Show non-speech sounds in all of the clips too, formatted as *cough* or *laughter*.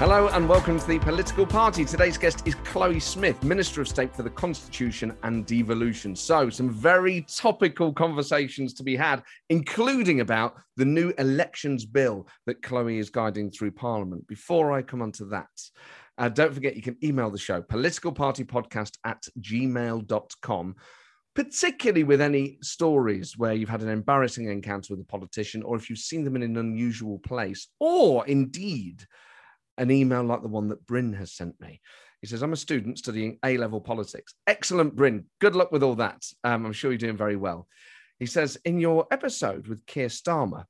Hello and welcome to the Political Party. Today's guest is Chloe Smith, Minister of State for the Constitution and Devolution. So, some very topical conversations to be had, including about the new elections bill that Chloe is guiding through Parliament. Before I come on to that, uh, don't forget you can email the show, politicalpartypodcast at gmail.com particularly with any stories where you've had an embarrassing encounter with a politician, or if you've seen them in an unusual place, or indeed an email like the one that Bryn has sent me. He says, I'm a student studying A level politics. Excellent, Bryn. Good luck with all that. Um, I'm sure you're doing very well. He says, In your episode with Keir Starmer,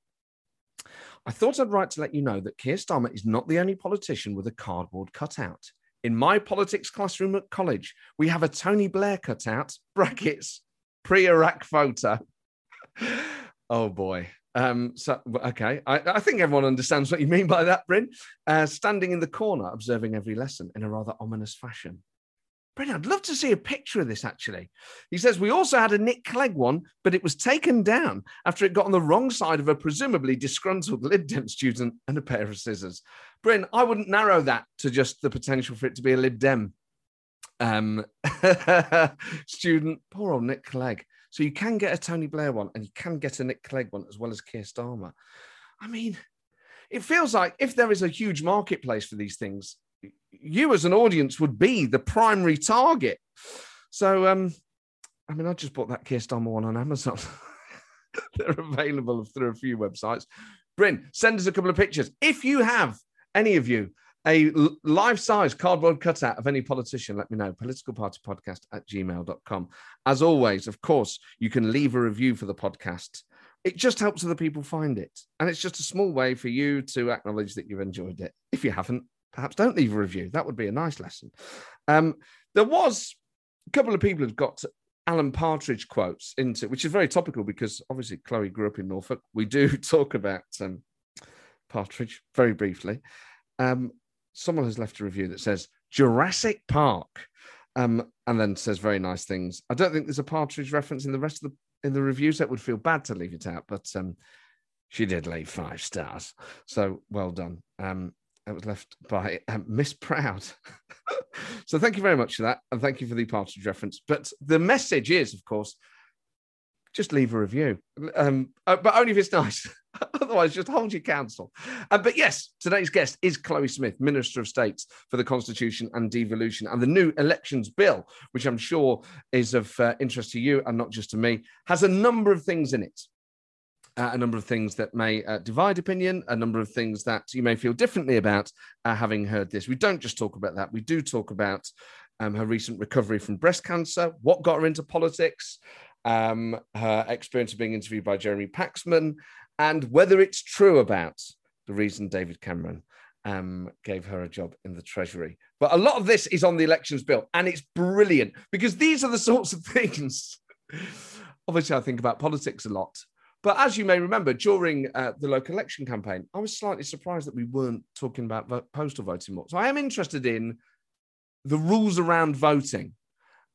I thought I'd write to let you know that Keir Starmer is not the only politician with a cardboard cutout. In my politics classroom at college, we have a Tony Blair cutout, *laughs* brackets, pre Iraq photo. *laughs* oh boy. Um, so okay, I, I, think everyone understands what you mean by that, Bryn. Uh, standing in the corner, observing every lesson in a rather ominous fashion. Bryn, I'd love to see a picture of this actually. He says we also had a Nick Clegg one, but it was taken down after it got on the wrong side of a presumably disgruntled Lib Dem student and a pair of scissors. Bryn, I wouldn't narrow that to just the potential for it to be a Lib Dem um, *laughs* student. Poor old Nick Clegg. So you can get a Tony Blair one and you can get a Nick Clegg one as well as Keir Starmer. I mean, it feels like if there is a huge marketplace for these things, you as an audience would be the primary target. So, um, I mean, I just bought that Keir Starmer one on Amazon. *laughs* They're available through a few websites. Bryn, send us a couple of pictures. If you have any of you a life-size cardboard cutout of any politician, let me know. Politicalpartypodcast at gmail.com. As always, of course, you can leave a review for the podcast. It just helps other people find it. And it's just a small way for you to acknowledge that you've enjoyed it. If you haven't, perhaps don't leave a review. That would be a nice lesson. Um, there was a couple of people who've got Alan Partridge quotes into, which is very topical because obviously Chloe grew up in Norfolk. We do *laughs* talk about um, Partridge very briefly. Um, someone has left a review that says Jurassic Park, um, and then says very nice things. I don't think there's a partridge reference in the rest of the in the reviews. That would feel bad to leave it out, but um, she did leave five stars, so well done. Um, it was left by um, Miss Proud. *laughs* so thank you very much for that, and thank you for the partridge reference. But the message is, of course, just leave a review, um, uh, but only if it's nice. *laughs* *laughs* Otherwise, just hold your counsel. Uh, but yes, today's guest is Chloe Smith, Minister of State for the Constitution and Devolution, and the new elections bill, which I'm sure is of uh, interest to you and not just to me, has a number of things in it. Uh, a number of things that may uh, divide opinion, a number of things that you may feel differently about uh, having heard this. We don't just talk about that, we do talk about um, her recent recovery from breast cancer, what got her into politics, um, her experience of being interviewed by Jeremy Paxman, and whether it's true about the reason David Cameron um, gave her a job in the Treasury. But a lot of this is on the elections bill, and it's brilliant because these are the sorts of *laughs* things. Obviously, I think about politics a lot. But as you may remember, during uh, the local election campaign, I was slightly surprised that we weren't talking about postal voting more. So I am interested in the rules around voting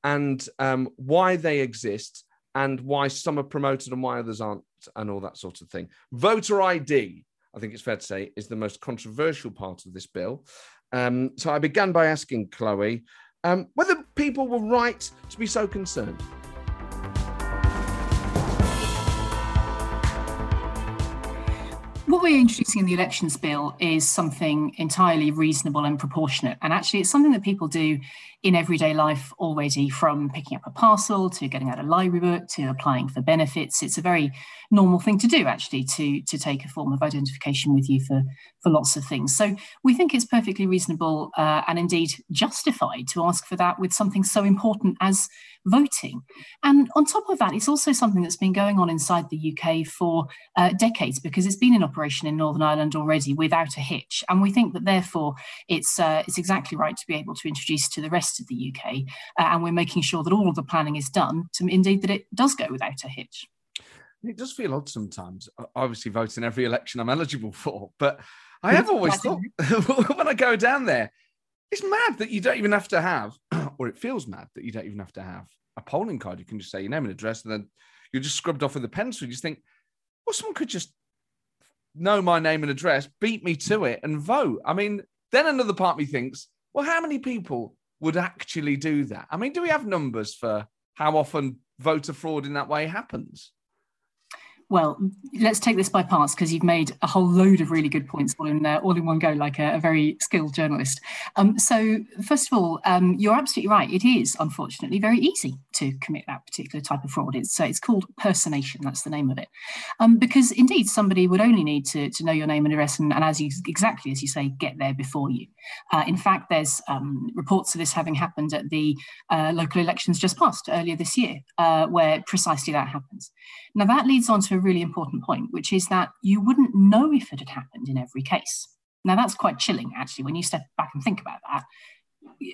and um, why they exist and why some are promoted and why others aren't, and all that sort of thing. Voter ID, I think it's fair to say, is the most controversial part of this bill. Um, so I began by asking Chloe um, whether people were right to be so concerned. What we're introducing in the elections bill is something entirely reasonable and proportionate. And actually, it's something that people do in everyday life already, from picking up a parcel to getting out a library book to applying for benefits. It's a very normal thing to do, actually, to, to take a form of identification with you for, for lots of things. So we think it's perfectly reasonable uh, and indeed justified to ask for that with something so important as voting. And on top of that, it's also something that's been going on inside the UK for uh, decades because it's been in operation in Northern Ireland already without a hitch. And we think that therefore it's, uh, it's exactly right to be able to introduce to the rest rest of the UK. Uh, and we're making sure that all of the planning is done to indeed that it does go without a hitch. It does feel odd sometimes. Obviously, voting every election I'm eligible *laughs* for, but I have always thought *laughs* when I go down there, it's mad that you don't even have to have, *clears throat* or it feels mad that you don't even have to have a polling card. You can just say your name and address, and then you're just scrubbed off with a pencil. You just think, well, someone could just know my name and address, beat me to it, and vote. I mean, Then another part of me thinks, well, how many people would actually do that? I mean, do we have numbers for how often voter fraud in that way happens? Well, let's take this by parts because you've made a whole load of really good points all in uh, all in one go, like a, a very skilled journalist. Um, so, first of all, um, you're absolutely right. It is unfortunately very easy to commit that particular type of fraud. It's it's called personation. That's the name of it. Um, because indeed, somebody would only need to, to know your name and address, and, and as you exactly as you say, get there before you. Uh, in fact, there's um, reports of this having happened at the uh, local elections just passed earlier this year, uh, where precisely that happens. Now that leads on to really important point, which is that you wouldn't know if it had happened in every case. Now, that's quite chilling, actually, when you step back and think about that.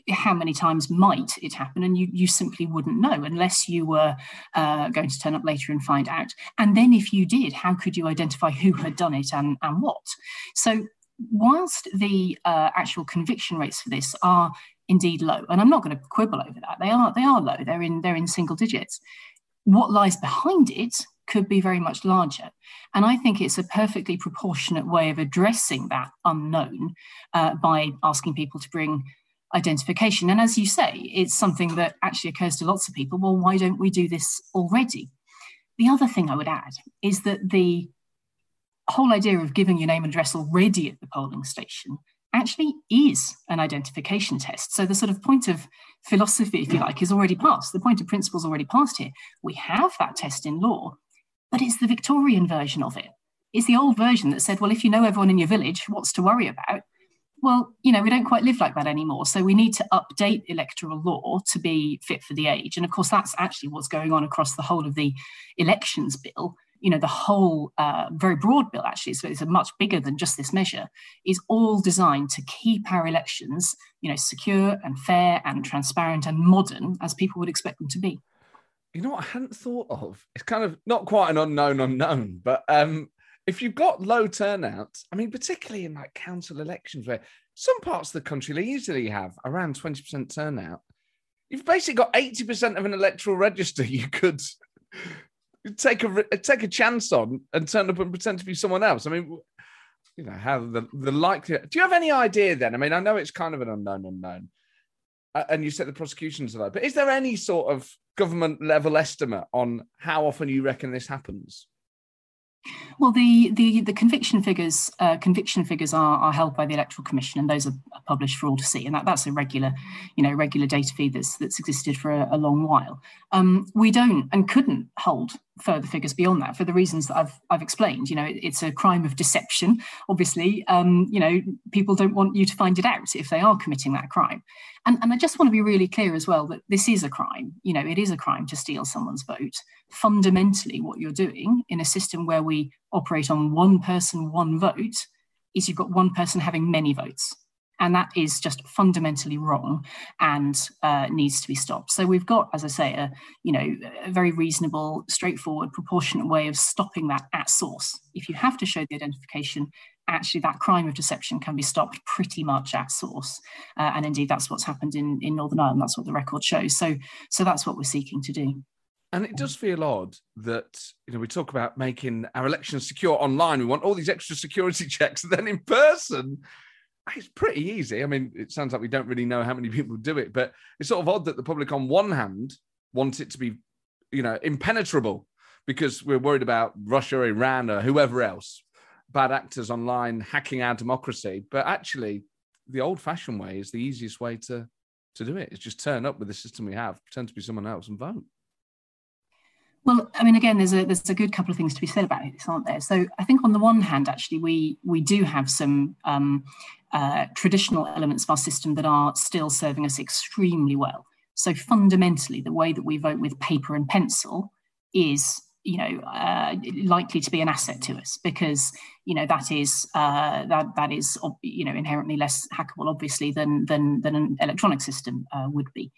How many times might it happen? And you, you simply wouldn't know unless you were uh, going to turn up later and find out. And then, if you did, how could you identify who had done it and, and what? So, whilst the uh, actual conviction rates for this are indeed low, and I'm not going to quibble over that, they are they are low. They're in they're in single digits. What lies behind it could be very much larger. And I think it's a perfectly proportionate way of addressing that unknown uh, by asking people to bring identification. And as you say, it's something that actually occurs to lots of people. Well, why don't we do this already? The other thing I would add is that the whole idea of giving your name and address already at the polling station actually is an identification test. So the sort of point of philosophy, if you like, is already passed. The point of principle is already passed here. We have that test in law but it's the Victorian version of it. It's the old version that said, well, if you know everyone in your village, what's to worry about? Well, you know, we don't quite live like that anymore. So we need to update electoral law to be fit for the age. And of course, that's actually what's going on across the whole of the elections bill. You know, the whole uh, very broad bill, actually, so it's much bigger than just this measure, is all designed to keep our elections, you know, secure and fair and transparent and modern as people would expect them to be you know what I hadn't thought of? It's kind of not quite an unknown unknown, but um, if you've got low turnout, I mean, particularly in like council elections where some parts of the country they easily have around 20% turnout, you've basically got 80% of an electoral register *laughs* you could take a take a chance on and turn up and pretend to be someone else. I mean, you know, how the, the likely do you have any idea then? I mean, I know it's kind of an unknown unknown. And you said the prosecutions are but is there any sort of government level estimate on how often you reckon this happens? Well, the the, the conviction figures uh, conviction figures are, are held by the Electoral Commission, and those are published for all to see. And that, that's a regular, you know, regular data feed that's that's existed for a, a long while. Um, we don't and couldn't hold further figures beyond that for the reasons that I've I've explained. You know, it, it's a crime of deception. Obviously, um, you know, people don't want you to find it out if they are committing that crime. And and I just want to be really clear as well that this is a crime. You know, it is a crime to steal someone's vote. Fundamentally, what you're doing in a system where we operate on one person, one vote, is you've got one person having many votes and that is just fundamentally wrong and uh, needs to be stopped. So we've got, as I say, a you know a very reasonable, straightforward, proportionate way of stopping that at source. If you have to show the identification, actually that crime of deception can be stopped pretty much at source, uh, and indeed that's what's happened in in Northern Ireland. That's what the record shows. So so that's what we're seeking to do. And it does feel odd that you know we talk about making our elections secure online. We want all these extra security *laughs* checks, and then in person, it's pretty easy. I mean, it sounds like we don't really know how many people do it, but it's sort of odd that the public, on one hand, want it to be, you know, impenetrable because we're worried about Russia, Iran, or whoever else, bad actors online hacking our democracy. But actually, the old-fashioned way is the easiest way to to do it. It's just turn up with the system we have, pretend to be someone else, and vote. Well, I mean, again, there's a there's a good couple of things to be said about this, aren't there? So I think on the one hand, actually, we we do have some um, uh, traditional elements of our system that are still serving us extremely well. So fundamentally, the way that we vote with paper and pencil is you know uh, likely to be an asset to us because you know that is uh, that that is you know inherently less hackable obviously than than than an electronic system uh, would be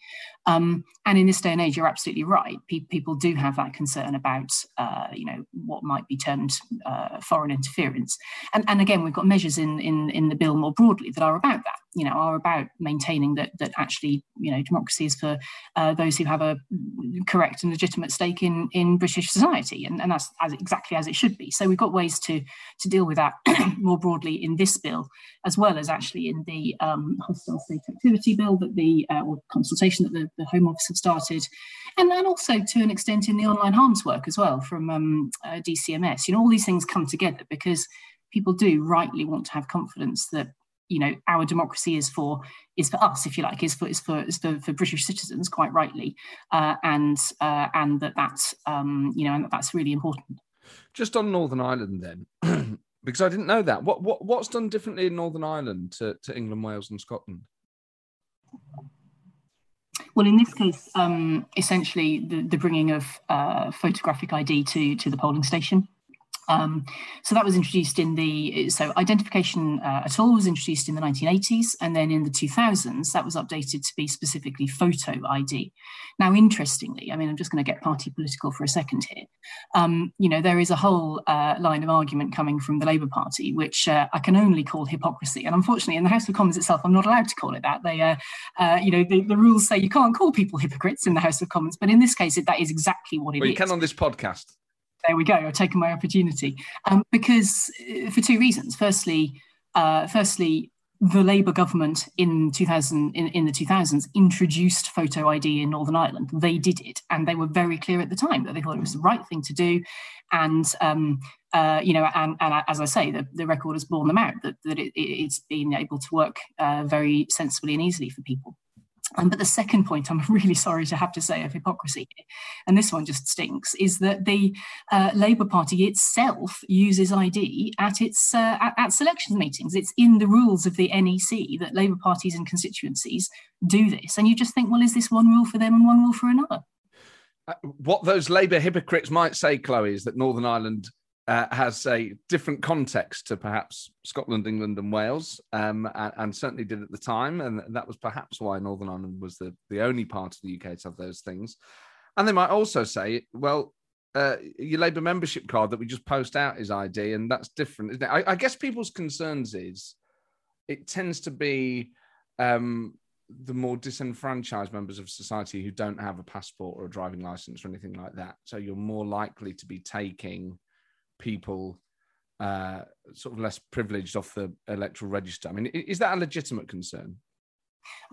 um, and in this day and age you're absolutely right. Pe- people do have that concern about uh, you know what might be termed uh, foreign interference. And and again we've got measures in in in the bill more broadly that are about that you know are about maintaining that that actually you know democracy is for uh, those who have a correct and legitimate stake in in British society. And, and that's as exactly as it should be. So we've got ways to to deal with that *coughs* more broadly in this bill, as well as actually in the um, hostile state activity bill that the uh, or consultation that the, the, Home Office have started, and then also to an extent in the online harms work as well from um, uh, DCMS. You know, all these things come together because people do rightly want to have confidence that you know our democracy is for is for us if you like is for is for is for, for british citizens quite rightly. Uh, and uh, and that that's um, you know and that that's really important. Just on northern ireland then *clears throat* because i didn't know that. What what what's done differently in northern ireland to, to england wales and scotland well, in this case, um, essentially the, the bringing of uh, photographic ID to to the polling station. Um, so that was introduced in the so identification uh, at all was introduced in the 1980s, and then in the 2000s that was updated to be specifically photo ID. Now, interestingly, I mean, I'm just going to get party political for a second here. Um, you know, there is a whole uh, line of argument coming from the Labour Party, which uh, I can only call hypocrisy, and unfortunately, in the House of Commons itself, I'm not allowed to call it that. They, uh, uh, you know, the, the, rules say you can't call people hypocrites in the House of Commons, but in this case, it, that is exactly what it well, you is. you can on this podcast there we go. I've taken my opportunity um, because uh, for two reasons. Firstly, uh, firstly, the Labour government in 2000 in, in, the 2000s introduced photo ID in Northern Ireland. They did it, and they were very clear at the time that they thought it was the right thing to do. And um, uh, you know, and, and, as I say, the, the record has borne them out that, that it, it's been able to work uh, very sensibly and easily for people. Um, but the second point, I'm *laughs* really sorry to have to say, of hypocrisy, and this one just stinks, is that the uh, Labour Party itself uses ID at its uh, at, at selections meetings. It's in the rules of the NEC that Labour parties and constituencies do this, and you just think, well, is this one rule for them and one rule for another? Uh, what those Labour hypocrites might say, Chloe, is that Northern Ireland uh, has a different context to perhaps Scotland, England, and Wales, um, and, and, certainly did at the time. And that was perhaps why Northern Ireland was the, the only part of the UK to have those things. And they might also say, well, uh, your Labour membership card that we just post out is ID, and that's different. isn't I, I, guess people's concerns is it tends to be um, the more disenfranchised members of society who don't have a passport or a driving license or anything like that. So you're more likely to be taking people uh, sort of less privileged off the electoral register. I mean, is that a legitimate concern?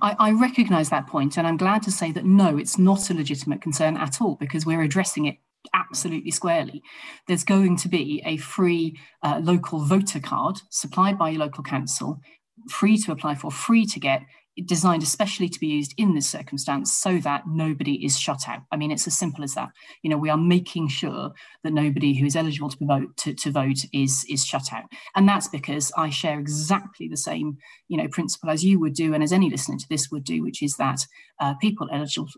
I, I recognise that point, and I'm glad to say that no, it's not a legitimate concern at all because we're addressing it absolutely squarely. There's going to be a free uh, local voter card supplied by your local council, free to apply for, free to get, designed especially to be used in this circumstance so that nobody is shut out. I mean, it's as simple as that. You know, we are making sure that nobody who is eligible to vote to, to vote is is shut out, and that's because I share exactly the same you know principle as you would do, and as any listener to this would do, which is that uh, people eligible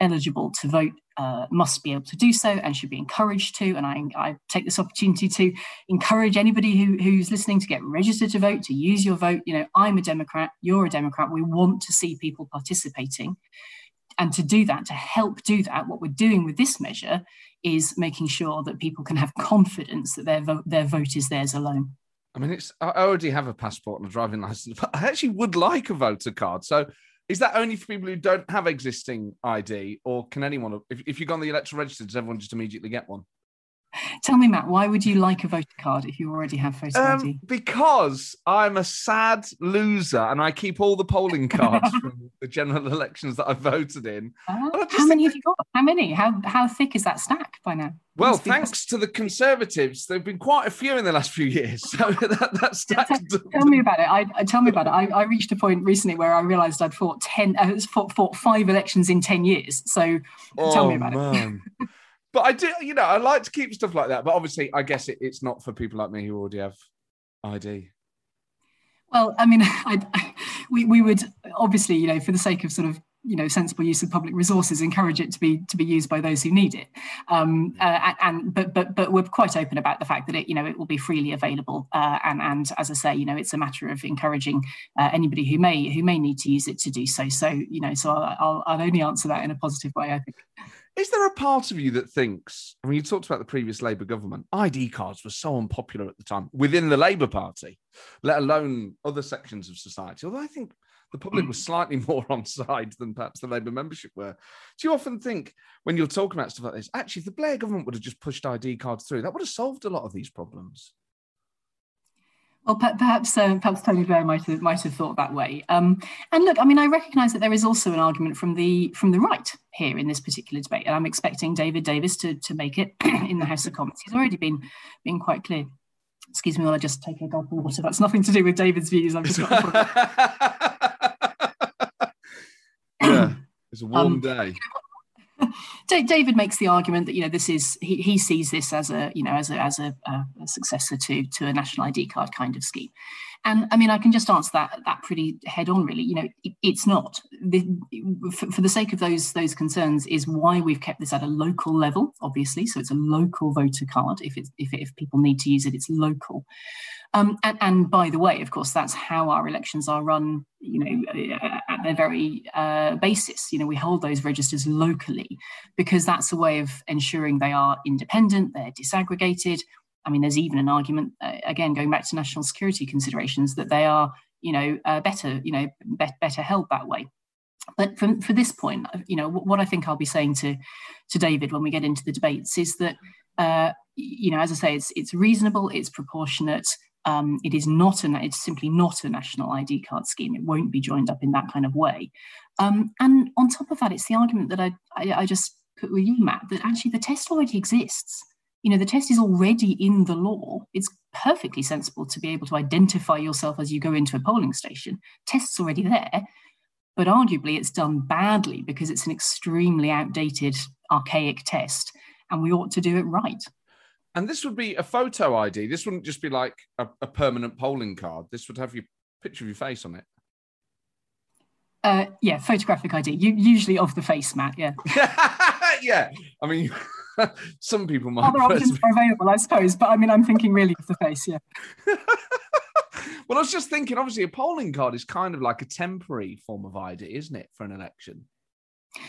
eligible to vote uh, must be able to do so and should be encouraged to. And I, I take this opportunity to encourage anybody who, who's listening to get registered to vote, to use your vote. You know, I'm a Democrat, you're a Democrat. We want to see people participating. And to do that, to help do that, what we're doing with this measure is making sure that people can have confidence that their vote, their vote is theirs alone. I mean, it's I already have a passport and a driving license, but I actually would like a voter card. So is that only for people who don't have existing ID, or can anyone? If, if you go on the electoral register, does everyone just immediately get one? Tell me, Matt, why would you like a voter card if you already have voter um, ID? Because I'm a sad loser and I keep all the polling *laughs* cards from the general elections that I voted in. Uh, how many have you got? How many? How how thick is that stack by now? Well, thanks to the Conservatives, there've been quite a few in the last few years. *laughs* So that, that stack. Tell, tell me about it. I, tell me about it. I, I, reached a point recently where I realised I'd fought ten, uh, fought, fought five elections in ten years. So oh, tell me about man. it. *laughs* but I do, you know, I like to keep stuff like that. But obviously, I guess it, it's not for people like me who already have ID. Well, I mean, *laughs* I, we we would obviously, you know, for the sake of sort of you know sensible use of public resources encourage it to be to be used by those who need it um, uh, and but but but we're quite open about the fact that it you know it will be freely available uh, and and as i say you know it's a matter of encouraging uh, anybody who may who may need to use it to do so so you know so I'll, I'll, I'll only answer that in a positive way i think is there a part of you that thinks, I mean, you talked about the previous Labour government, ID cards were so unpopular at the time within the Labour Party, let alone other sections of society? Although I think the public was slightly *laughs* more on side than perhaps the Labour membership were. Do you often think when you're talking about stuff like this, actually, if the Blair government would have just pushed ID cards through, that would have solved a lot of these problems? Well, perhaps uh, perhaps Tony Blair might have might have thought that way. Um, and look, I mean, I recognise that there is also an argument from the from the right here in this particular debate, and I'm expecting David Davis to to make it *clears throat* in the House of Commons. He's already been been quite clear. Excuse me while I just take a gulp of water. That's nothing to do with David's views. I'm just. *laughs* yeah, it's a warm um, day. *laughs* David makes the argument that you know this is he, he sees this as a you know as a as a, a, successor to to a national ID card kind of scheme, and I mean I can just answer that that pretty head on really. You know it, it's not the, for, for, the sake of those those concerns is why we've kept this at a local level obviously. So it's a local voter card. If it's if if people need to use it, it's local. Um, and, and, by the way, of course, that's how our elections are run, you know, at their very uh, basis. You know, we hold those registers locally because that's a way of ensuring they are independent, they're disaggregated. I mean, there's even an argument, uh, again, going back to national security considerations, that they are, you know, uh, better, you know, be- better held that way. But for, for this point, you know, what I think I'll be saying to, to David when we get into the debates is that, uh, you know, as I say, it's, it's reasonable, it's proportionate, um, it is not an it's simply not a national ID card scheme. It won't be joined up in that kind of way. Um, and on top of that, it's the argument that I, I, I just put with you, Matt, that actually the test already exists. You know, the test is already in the law. It's perfectly sensible to be able to identify yourself as you go into a polling station. Test's already there, but arguably it's done badly because it's an extremely outdated, archaic test, and we ought to do it right. And this would be a photo ID. This wouldn't just be like a, a permanent polling card. This would have your picture of your face on it. Uh, yeah, photographic ID. You, usually of the face, Matt. Yeah. *laughs* yeah. I mean, *laughs* some people might. Other *laughs* options are available, I suppose, but I mean, I'm thinking really of the face. Yeah. *laughs* well, I was just thinking. Obviously, a polling card is kind of like a temporary form of ID, isn't it, for an election?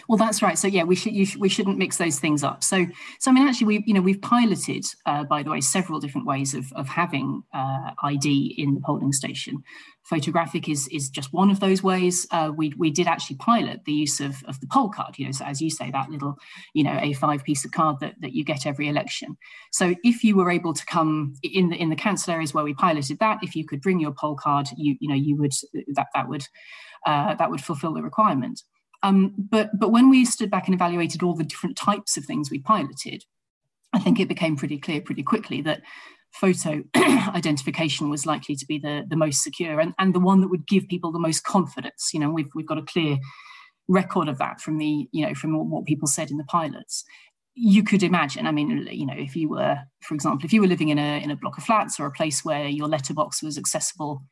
Well, that's right. So yeah, we should sh- we shouldn't mix those things up. So so I mean, actually, we you know we've piloted, uh, by the way, several different ways of of having uh, ID in the polling station. Photographic is is just one of those ways. Uh, we we did actually pilot the use of of the poll card. You know, so as you say, that little you know A5 piece of card that that you get every election. So if you were able to come in the in the council areas where we piloted that, if you could bring your poll card, you you know you would that that would uh, that would fulfil the requirement. Um, but, but when we stood back and evaluated all the different types of things we piloted, I think it became pretty clear pretty quickly that photo *clears throat* identification was likely to be the, the most secure and, and the one that would give people the most confidence. You know, we've, we've got a clear record of that from the, you know, from what people said in the pilots. You could imagine, I mean, you know, if you were, for example, if you were living in a, in a block of flats or a place where your letterbox was accessible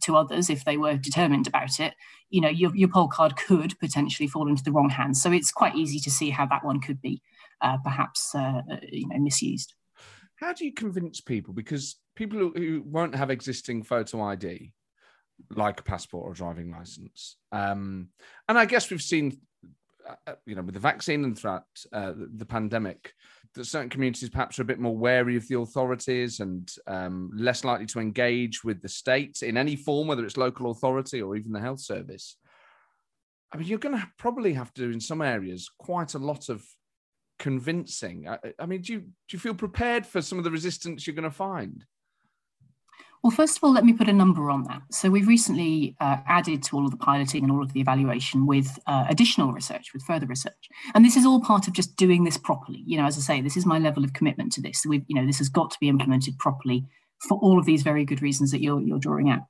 to others if they were determined about it, you know, your, your poll card could potentially fall into the wrong hands. So it's quite easy to see how that one could be uh, perhaps, uh, uh you know, misused. How do you convince people? Because people who, won't have existing photo ID, like a passport or a driving license, um, and I guess we've seen, uh, uh you know, with the vaccine and throughout uh, the pandemic, that certain communities perhaps are a bit more wary of the authorities and um, less likely to engage with the state in any form, whether it's local authority or even the health service. I mean, you're going to probably have to, in some areas, quite a lot of convincing. I, I mean, do you do you feel prepared for some of the resistance you're going to find? Well, first of all, let me put a number on that. So we've recently uh, added to all of the piloting and all of the evaluation with uh, additional research, with further research, and this is all part of just doing this properly. You know, as I say, this is my level of commitment to this. So we, you know, this has got to be implemented properly for all of these very good reasons that you're you're drawing out.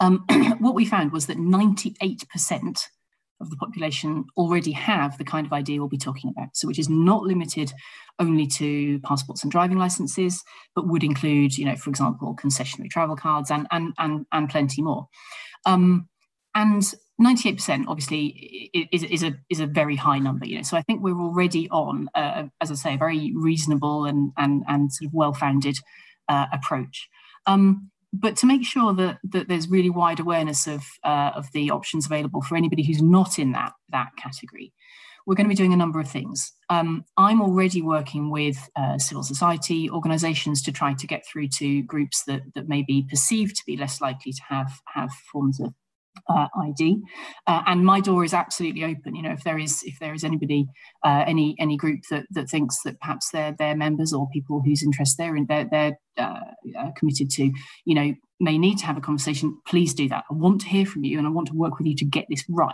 Um, *clears throat* what we found was that 98% of the population already have the kind of ID we'll be talking about. So, which is not limited only to passports and driving licenses, but would include, you know, for example, concessionary travel cards and and and, and plenty more. Um, and 98% obviously is, is a is a very high number, you know. So I think we're already on, uh, as I say, a very reasonable and and and sort of well founded uh, approach. Um, but to make sure that that there's really wide awareness of uh, of the options available for anybody who's not in that that category, we're going to be doing a number of things. Um, I'm already working with uh, civil society organisations to try to get through to groups that that may be perceived to be less likely to have have forms of uh, ID, uh, and my door is absolutely open. You know, if there is if there is anybody, uh, any any group that that thinks that perhaps they're their members or people whose interest they're in, they're they're uh, uh, committed to, you know, may need to have a conversation. Please do that. I want to hear from you, and I want to work with you to get this right.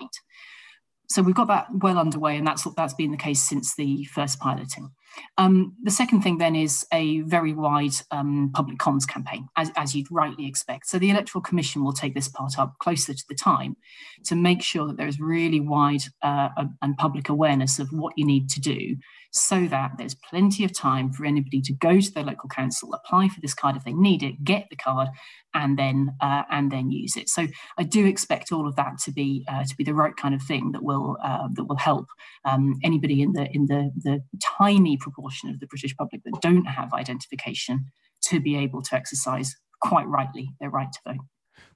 So we've got that well underway, and that's that's been the case since the first piloting. Um, the second thing then is a very wide um, public comms campaign, as, as, you'd rightly expect. So the Electoral Commission will take this part up closer to the time to make sure that there is really wide uh, and public awareness of what you need to do so that there's plenty of time for anybody to go to their local council, apply for this card if they need it, get the card, and then uh, and then use it. So I do expect all of that to be uh, to be the right kind of thing that will uh, that will help um, anybody in the in the the tiny proportion of the British public that don't have identification to be able to exercise quite rightly their right to vote.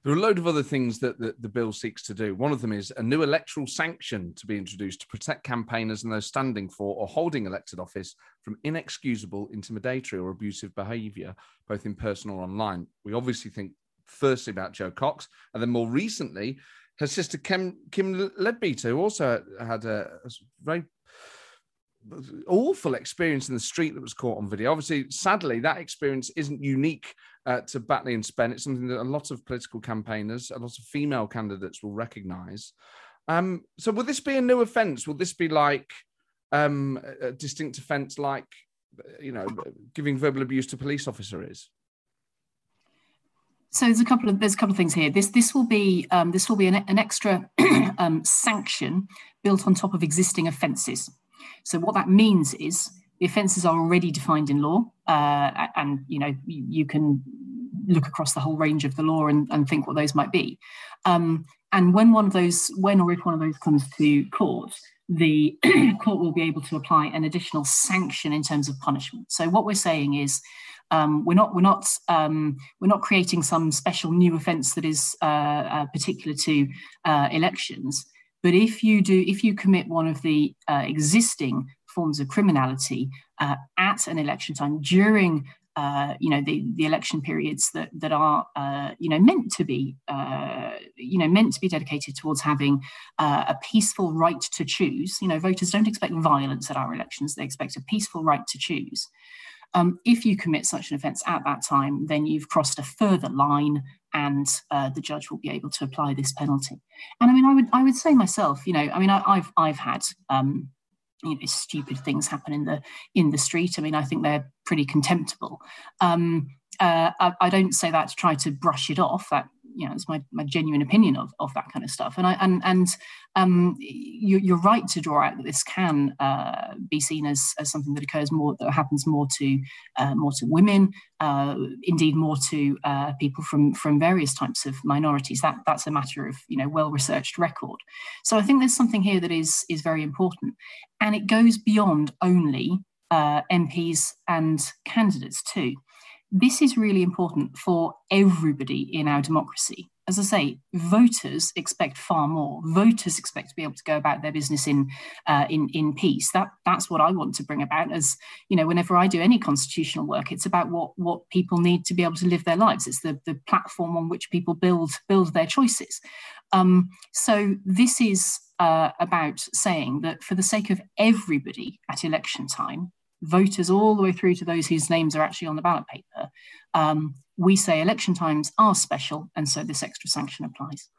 There are a load of other things that the, bill seeks to do. One of them is a new electoral sanction to be introduced to protect campaigners and those standing for or holding elected office from inexcusable, intimidatory, or abusive behaviour, both in person or online. We obviously think firstly about Jo Cox, and then more recently, her sister Kim, Kim Leadbeater, who also had a, a very awful experience in the street that was caught on video. Obviously, sadly, that experience isn't unique uh, to Batley and Spen. It's something that a lot of political campaigners, a lot of female candidates will recognise. Um, so, will this be a new offence? Will this be like um, a distinct offence, like you know, giving verbal abuse to police officer is? So there's a couple of there's a couple of things here. This this will be um, this will be an, an extra *clears throat* um, sanction built on top of existing offences. So what that means is the offences are already defined in law, uh, and you know you, you, can look across the whole range of the law and, and think what those might be. Um, and when one of those, when or if one of those comes to court, the *clears throat* court will be able to apply an additional sanction in terms of punishment. So what we're saying is. Um, we're not we're not um, we're not creating some special new offence that is uh, uh, particular to uh, elections. But if you do, if you commit one of the uh, existing forms of criminality uh, at an election time during uh, you know the, the election periods that that are uh, you know meant to be uh, you know meant to be dedicated towards having uh, a peaceful right to choose. You know, voters don't expect violence at our elections; they expect a peaceful right to choose. Um, if you commit such an offence at that time, then you've crossed a further line, and uh, the judge will be able to apply this penalty. And I mean, I would I would say myself, you know, I mean, I, have I've had um, you know, stupid things happen in the in the street. I mean, I think they're pretty contemptible. Um, uh, I, I, don't say that to try to brush it off. That you know, it's my, my genuine opinion of, of that kind of stuff. And I and and um, you, are right to draw out that this can uh, be seen as, as something that occurs more that happens more to uh, more to women, uh, indeed more to uh, people from from various types of minorities. That that's a matter of you know well researched record. So I think there's something here that is is very important, and it goes beyond only uh, MPs and candidates too this is really important for everybody in our democracy. As I say, voters expect far more. Voters expect to be able to go about their business in uh, in in peace. That that's what I want to bring about. As you know, whenever I do any constitutional work, it's about what what people need to be able to live their lives. It's the the platform on which people build build their choices. Um, so this is uh, about saying that for the sake of everybody at election time, voters all the way through to those whose names are actually on the ballot paper, um, we say election times are special, and so this extra sanction applies.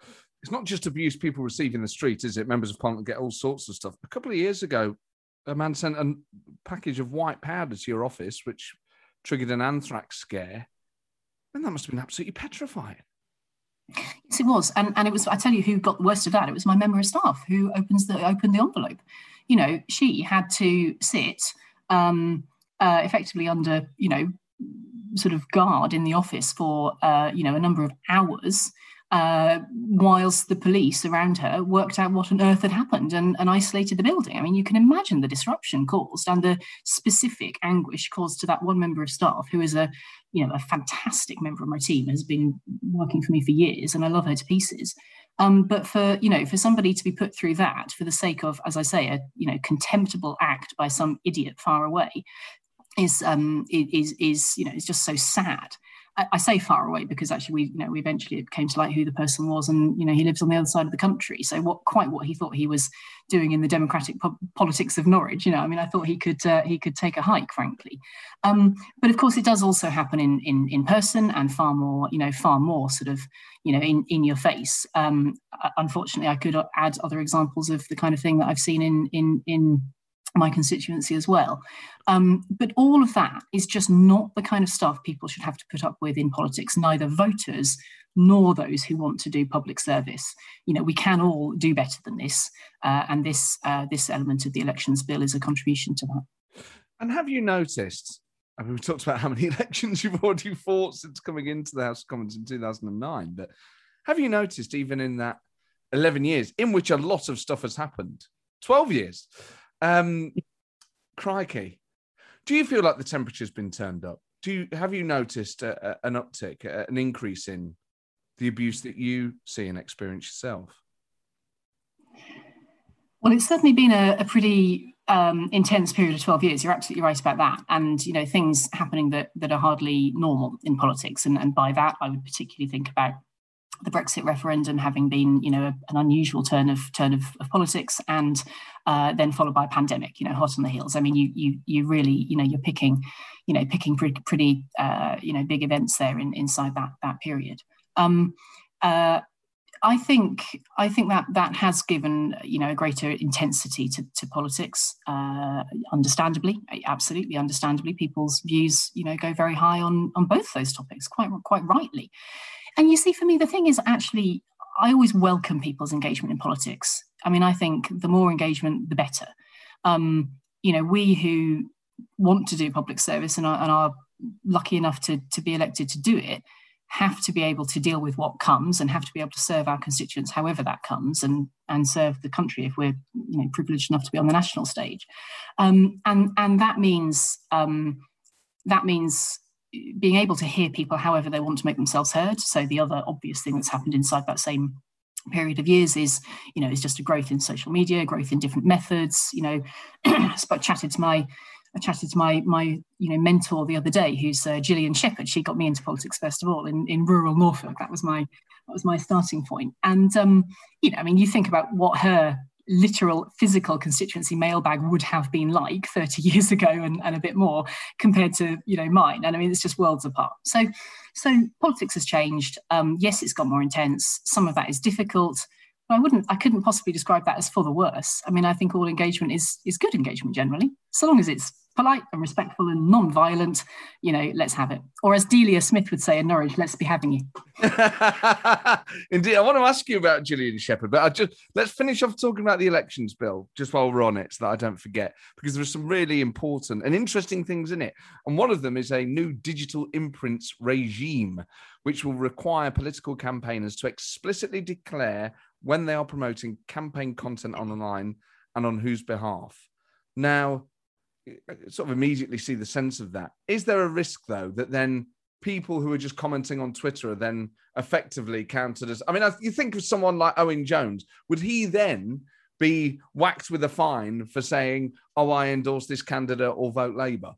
It's not just abuse people receive in the street, is it? Members of Parliament get all sorts of stuff. A couple of years ago, a man sent a package of white powder to your office, which triggered an anthrax scare. And that must have been absolutely petrifying. Yes, it was, and and it was. I tell you, who got the worst of that? It was my member of staff who opens the opened the envelope. You know, she had to sit um, uh, effectively under, you know, sort of guard in the office for, uh, you know, a number of hours. Uh, whilst the police around her worked out what on earth had happened and, and, isolated the building. I mean, you can imagine the disruption caused and the specific anguish caused to that one member of staff who is a, you know, a fantastic member of my team, has been working for me for years, and I love her to pieces. Um, but for you know, for somebody to be put through that for the sake of, as I say, a you know contemptible act by some idiot far away, is um, is is you know is just so sad. I, I, say far away because actually we, you know, we eventually came to light who the person was, and you know, he lives on the other side of the country. So what, quite what he thought he was doing in the democratic po- politics of Norwich, you know, I mean, I thought he could uh, he could take a hike, frankly. Um, but of course, it does also happen in in in person and far more, you know, far more sort of, you know, in in your face. Um, unfortunately, I could add other examples of the kind of thing that I've seen in in in my constituency as well. Um, but all of that is just not the kind of stuff people should have to put up with in politics, neither voters nor those who want to do public service. You know, we can all do better than this, uh, and this uh, this element of the elections bill is a contribution to that. And have you noticed? I mean, we talked about *laughs* how many elections you've already fought since coming into the House of Commons in 2009, but have you noticed even in that 11 years, in which a lot of stuff has happened, 12 years, um, crikey. Do you feel like the temperature's been turned up? Do you have you noticed a, a, an uptick, a, an increase in the abuse that you see and experience yourself? Well, it's certainly been a, a pretty um, intense period of 12 years. You're absolutely right about that. And, you know, things happening that, that are hardly normal in politics. And, and by that, I would particularly think about the Brexit referendum having been, you know, an unusual turn of turn of, of politics, and uh, then followed by a pandemic, you know, hot on the heels. I mean, you you you really, you know, you're picking, you know, picking pretty, pretty uh, you know, big events there in, inside that that period. Um, uh, I think I think that that has given you know a greater intensity to, to politics. Uh, understandably, absolutely understandably, people's views you know go very high on on both those topics, quite quite rightly. And you see, for me, the thing is actually, I always welcome people's engagement in politics. I mean, I think the more engagement, the better. Um, you know, we who want to do public service and are, and are lucky enough to, to be elected to do it have to be able to deal with what comes and have to be able to serve our constituents however that comes and and serve the country if we're you know privileged enough to be on the national stage um, and and that means um, that means being able to hear people however they want to make themselves heard. So the other obvious thing that's happened inside that same period of years is you know is just a growth in social media growth in different methods you know. *clears throat* I chatted to my I chatted to my my you know mentor the other day who's uh, Gillian Shephard. She got me into politics first of all in, in rural Norfolk. That was my that was my starting point. And um you know I mean you think about what her literal physical constituency mailbag would have been like 30 *laughs* years ago and, and a bit more compared to you know mine. And i mean it's just worlds apart. So so politics has changed. Um, yes it's got more intense. Some of that is difficult. But i wouldn't i couldn't possibly describe that as for the worse. I mean i think all engagement is is good engagement generally so long as it's polite and respectful and non-violent, you know, let's have it. Or as Delia Smith would say in Norwich, let's be having you. *laughs* Indeed, I want to ask you about Gillian Shephard, but I just let's finish off talking about the elections bill just while we're on it, so that I don't forget, because there are some really important and interesting things in it. And one of them is a new digital imprints regime, which will require political campaigners to explicitly declare when they are promoting campaign content online and on whose behalf. Now, sort of immediately see the sense of that. Is there a risk though that then people who are just commenting on Twitter are then effectively counted as? I mean, you think of someone like Owen Jones, would he then be whacked with a fine for saying, "Oh, I endorse this candidate" or vote Labour?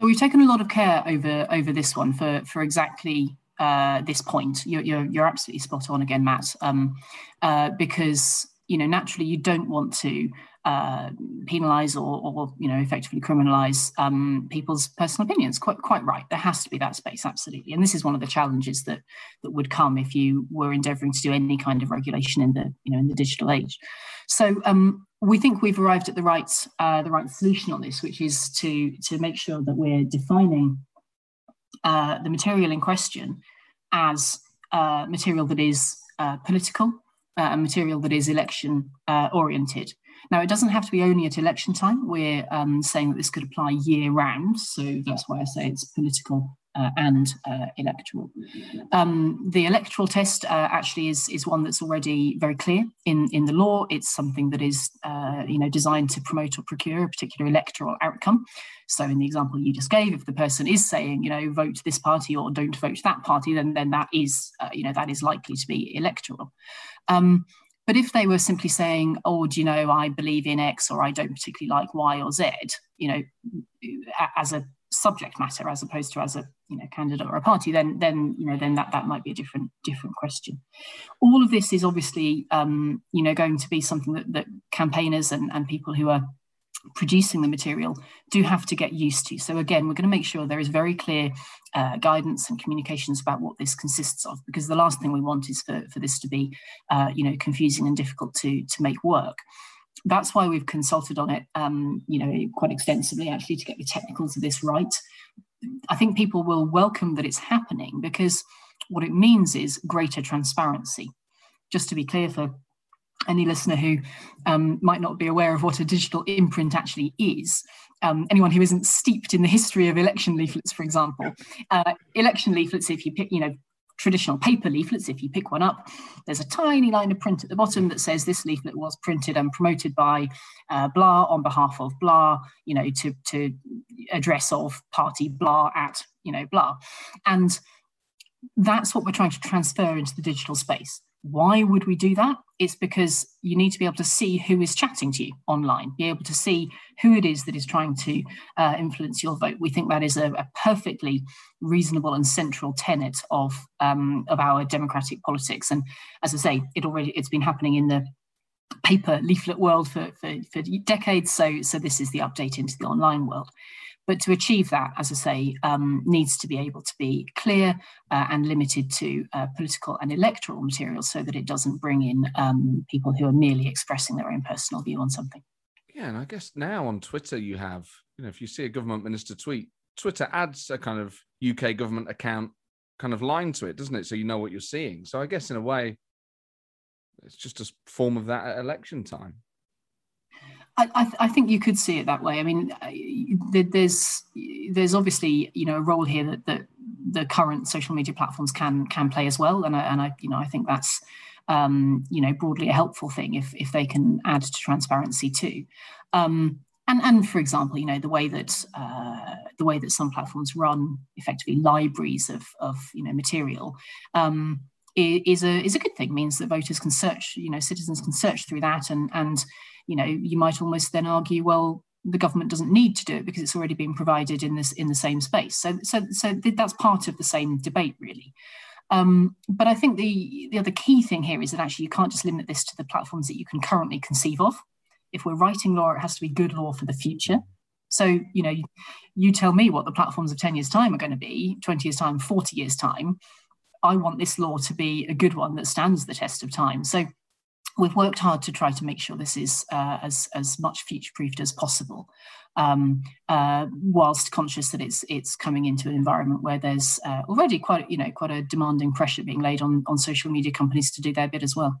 So we've taken a lot of care over over this one for for exactly uh, this point. You're, you're, you're absolutely spot on again, Matt, um, uh, because you know naturally you don't want to uh, penalise or, or, you know effectively criminalise um, people's personal opinions. Quite quite right. There has to be that space, absolutely. And this is one of the challenges that that would come if you were endeavouring to do any kind of regulation in the you know in the digital age. So um, we think we've arrived at the right uh, the right solution on this, which is to to make sure that we're defining uh, the material in question as uh, material that is uh, political. Uh, and material that is election oriented, now, it doesn't have to be only at election time. We're um, saying that this could apply year round. So that's why I say it's political uh, and uh, electoral. Um, the electoral test uh, actually is, is one that's already very clear in, in the law. It's something that is uh, you know, designed to promote or procure a particular electoral outcome. So in the example you just gave, if the person is saying, you know, vote this party or don't vote that party, then, then that is, uh, you know, that is likely to be electoral. Um, but if they were simply saying, oh, do you know, I believe in X or I don't particularly like Y or Z, you know, as a subject matter as opposed to as a you know candidate or a party, then then you know then that that might be a different different question. All of this is obviously um, you know going to be something that, that campaigners and, and people who are producing the material do have to get used to. So again, we're going to make sure there is very clear uh, guidance and communications about what this consists of, because the last thing we want is for, for this to be, uh, you know, confusing and difficult to to make work that's why we've consulted on it, um, you know, quite extensively actually to get the technicals of this right. I think people will welcome that it's happening because what it means is greater transparency. Just to be clear for any listener who um, might not be aware of what a digital imprint actually is, um, anyone who isn't steeped in the history of election leaflets, for example, uh, election leaflets, if you pick, you know, traditional paper leaflets, if you pick one up, there's a tiny line of print at the bottom that says this leaflet was printed and promoted by uh, blah on behalf of blah, you know, to, to address of party blah at, you know, blah. And that's what we're trying to transfer into the digital space. Why would we do that? It's because you need to be able to see who is chatting to you online, be able to see who it is that is trying to uh, influence your vote. We think that is a, a perfectly reasonable and central tenet of um, of our democratic politics. And as I say, it already it's been happening in the paper leaflet world for, for, for decades. So so this is the update into the online world. But to achieve that, as I say, um, needs to be able to be clear uh, and limited to uh, political and electoral materials so that it doesn't bring in um, people who are merely expressing their own personal view on something. Yeah, and I guess now on Twitter, you have, you know, if you see a government minister tweet, Twitter adds a kind of UK government account kind of line to it, doesn't it? So you know what you're seeing. So I guess in a way, it's just a form of that at election time. I, I, I, think you could see it that way. I mean, there's there's obviously you know a role here that, that the current social media platforms can can play as well, and I, and I you know I think that's um, you know broadly a helpful thing if if they can add to transparency too. Um, and and for example, you know the way that uh, the way that some platforms run effectively libraries of of you know material. Um, is a is a good thing. It Means that voters can search, you know, citizens can search through that and and you know, you might almost then argue, well, the government doesn't need to do it because it's already been provided in this in the same space. So, so, so that's part of the same debate, really. Um, but I think the the other key thing here is that actually you can't just limit this to the platforms that you can currently conceive of. If we're writing law, it has to be good law for the future. So, you know, you tell me what the platforms of 10 years' time are going to be, 20 years' time, 40 years' time. I want this law to be a good one that stands the test of time. So we've worked hard to try to make sure this is uh, as as much future proofed as possible, um, uh, whilst conscious that it's it's coming into an environment where there's uh, already quite you know quite a demanding pressure being laid on on social media companies to do their bit as well.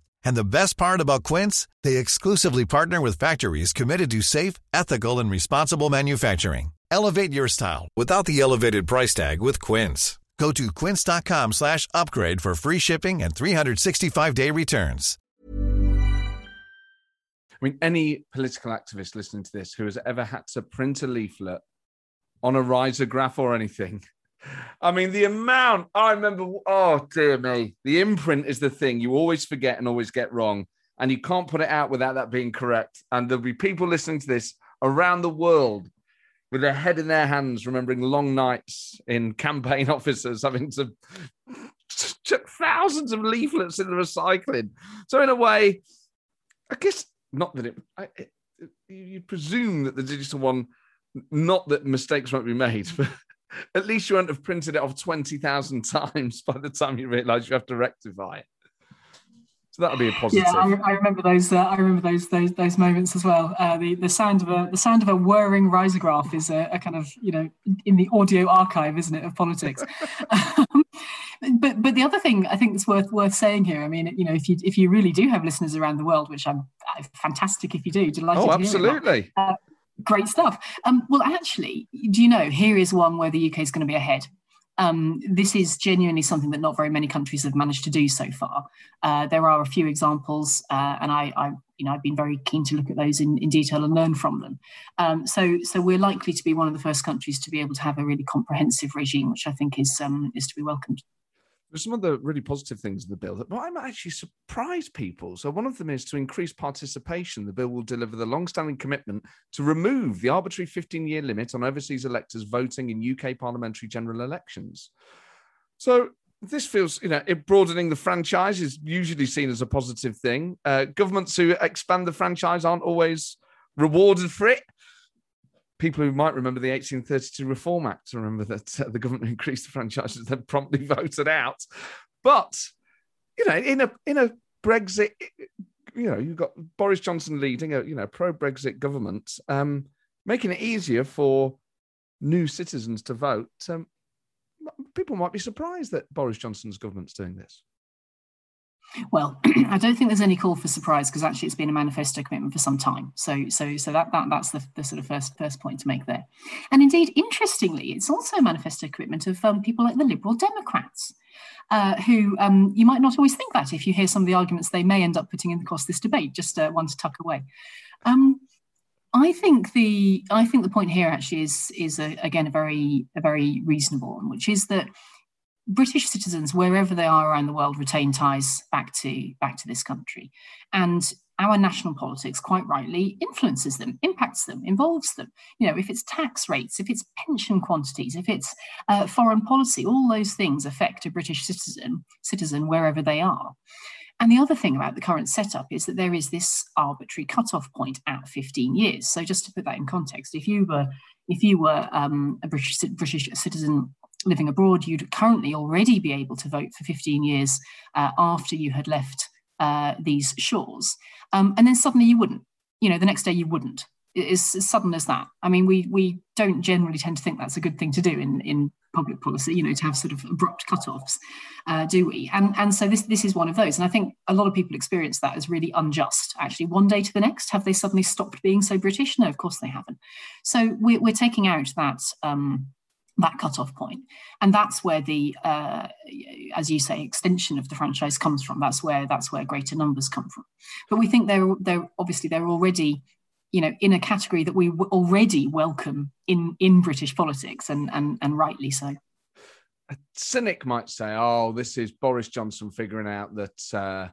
And the best part about Quince, they exclusively partner with factories committed to safe, ethical and responsible manufacturing. Elevate your style without the elevated price tag with Quince. Go to quince.com/upgrade for free shipping and 365-day returns. I mean any political activist listening to this who has ever had to print a leaflet on a risograph or anything I mean, the amount I remember, oh dear me, the imprint is the thing you always forget and always get wrong. And you can't put it out without that being correct. And there'll be people listening to this around the world with their head in their hands, remembering long nights in *laughs* campaign offices having to chuck thousands of leaflets in the recycling. So, in a way, I guess not that it, I, it you presume that the digital one, not that mistakes won't be made, *laughs* but at least you won't have printed it off 20,000 *laughs* times by the time you realize you have to rectify it. So that'll be a positive. Yeah, I, I remember those. Uh, I remember those those those moments as well. Uh, the the sound of a the sound of a whirring risograph is a, a, kind of you know in the audio archive, isn't it, of politics? *laughs* um, but but the other thing I think that's worth worth saying here. I mean, you know, if you if you really do have listeners around the world, which I'm fantastic if you do, delighted. Oh, absolutely. Uh, great stuff. Um, well, actually, do you know here is one where the UK is going to be ahead um, this is genuinely something that not very many countries have managed to do so far. Uh, there are a few examples, uh, and I, I, you know, I've been very keen to look at those in, in detail and learn from them. Um, so, so we're likely to be one of the first countries to be able to have a really comprehensive regime, which I think is um, is to be welcomed. There's some other really positive things in the bill that might actually surprise people. So, one of them is to increase participation. The bill will deliver the long-standing commitment to remove the arbitrary 15-year limit on overseas electors voting in UK parliamentary general elections. So, this feels, you know, it broadening the franchise is usually seen as a positive thing. Uh, governments who expand the franchise aren't always rewarded for it people who might remember the 1832 Reform Act remember that uh, the government *laughs* increased the franchises, then promptly *laughs* voted out. But you know, in a in a Brexit, you know, you've got Boris Johnson leading a you know pro Brexit government, um, making it easier for new citizens to vote. Um, people might be surprised that Boris Johnson's government's doing this. Well, *clears throat* I don't think there's any call for surprise because actually it's been a manifesto commitment for some time. So, so, so that, that that's the, the sort of first first point to make there. And indeed, interestingly, it's also a manifesto commitment of um, people like the Liberal Democrats, uh, who um, you might not always think that if you hear some of the arguments they may end up putting in across this debate. Just uh, one to tuck away. Um, I think the I think the point here actually is is a, again a very a very reasonable one, which is that British citizens, wherever they are around the world, retain ties back to back to this country, and our national politics, quite rightly, influences them, impacts them, involves them. You know, if it's tax rates, if it's pension quantities, if it's uh, foreign policy, all those things affect a British citizen citizen wherever they are. And the other thing about the current setup is that there is this arbitrary cutoff point at 15 years. So just to put that in context, if you were if you were um, a British British citizen living abroad, you'd currently already be able to vote for 15 years uh, after you had left uh, these shores. Um, and then suddenly you wouldn't. You know, the next day you wouldn't. It's as sudden as that. I mean, we we don't generally tend to think that's a good thing to do in in public policy. You know, to have sort of abrupt cut-offs, uh, do we? And and so this this is one of those. And I think a lot of people experience that as really unjust. Actually, one day to the next, have they suddenly stopped being so British? No, of course they haven't. So we're we're taking out that. Um, that cutoff point. And that's where the, uh, as you say, extension of the franchise comes from. That's where that's where greater numbers come from. But we think they're they're obviously they're already, you know, in a category that we already welcome in in British politics, and and and rightly so. A cynic might say, "Oh, this is Boris Johnson figuring out that." Uh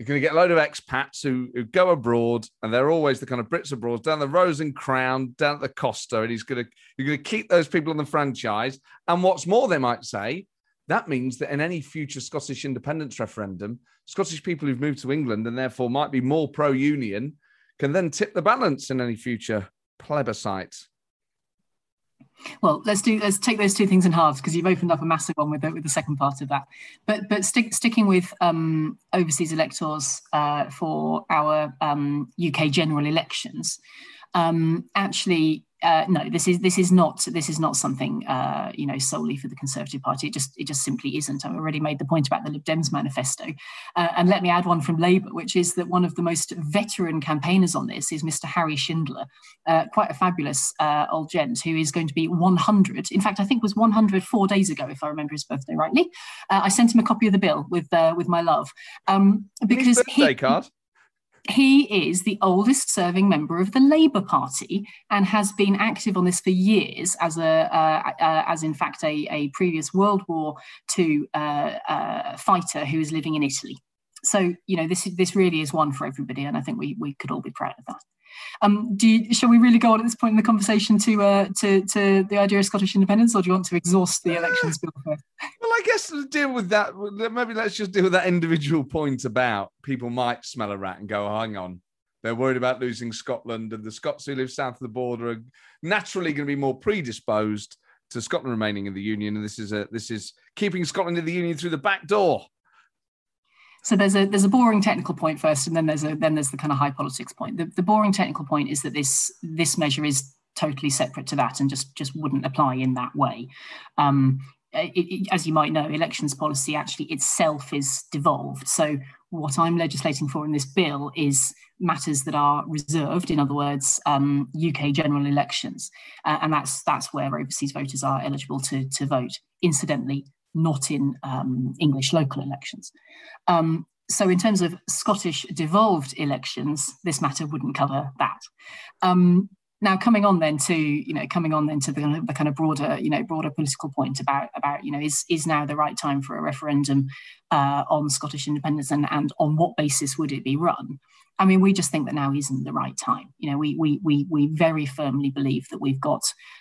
you're going to get a load of expats who, who go abroad, and they're always the kind of Brits abroad, down the Rose and Crown, down at the Costa, and he's going to you're going to keep those people on the franchise. And what's more, they might say that means that in any future Scottish independence referendum, Scottish people who've moved to England and therefore might be more pro-union can then tip the balance in any future plebiscite. Well, let's do let's take those two things in halves because you've opened up a massive one with the, with the second part of that. But but stick, sticking with um, overseas electors uh, for our um, UK general elections, um, actually uh, no, this is this is not this is not something uh, you know solely for the Conservative Party. It just it just simply isn't. I've already made the point about the Lib Dems manifesto, uh, and let me add one from Labour, which is that one of the most veteran campaigners on this is Mr. Harry Shindler, uh, quite a fabulous uh, old gent who is going to be 100. In fact, I think it was 104 days ago, if I remember his birthday rightly. Uh, I sent him a copy of the bill with with my love um, because his birthday he, card. He is the oldest serving member of the Labour Party and has been active on this for years as a, uh, uh, as in fact a, a previous World War II uh, uh, fighter who is living in Italy. So you know this this really is one for everybody, and I think we we could all be proud of that. Um, do you, shall we really go on at this point in the conversation to uh, to to the idea of Scottish independence, or do you want to exhaust the elections bill first? Well, I guess to deal with that. Maybe let's just deal with that individual point about people might smell a rat and go, "Hang on." They're worried about losing Scotland, and the Scots who live south of the border are naturally going to be more predisposed to Scotland remaining in the union. And this is a this is keeping Scotland in the union through the back door. So there's a there's a boring technical point first, and then there's a then there's the kind of high politics point. The, the boring technical point is that this this measure is totally separate to that and just just wouldn't apply in that way. Um, it, it, as you might know, elections policy actually itself is devolved. So what I'm legislating for in this bill is matters that are reserved, in other words, um, UK general elections, uh, and that's that's where overseas voters are eligible to to vote. Incidentally, not in um, English local elections. Um, so, in terms of Scottish devolved elections, this matter wouldn't cover that. Um, now, coming on then to you know, coming on then to the, the, kind of broader you know broader political point about about you know is is now the right time for a referendum uh, on Scottish independence and and on what basis would it be run? I mean, we just think that now isn't the right time. You know, we we we we very firmly believe that we've got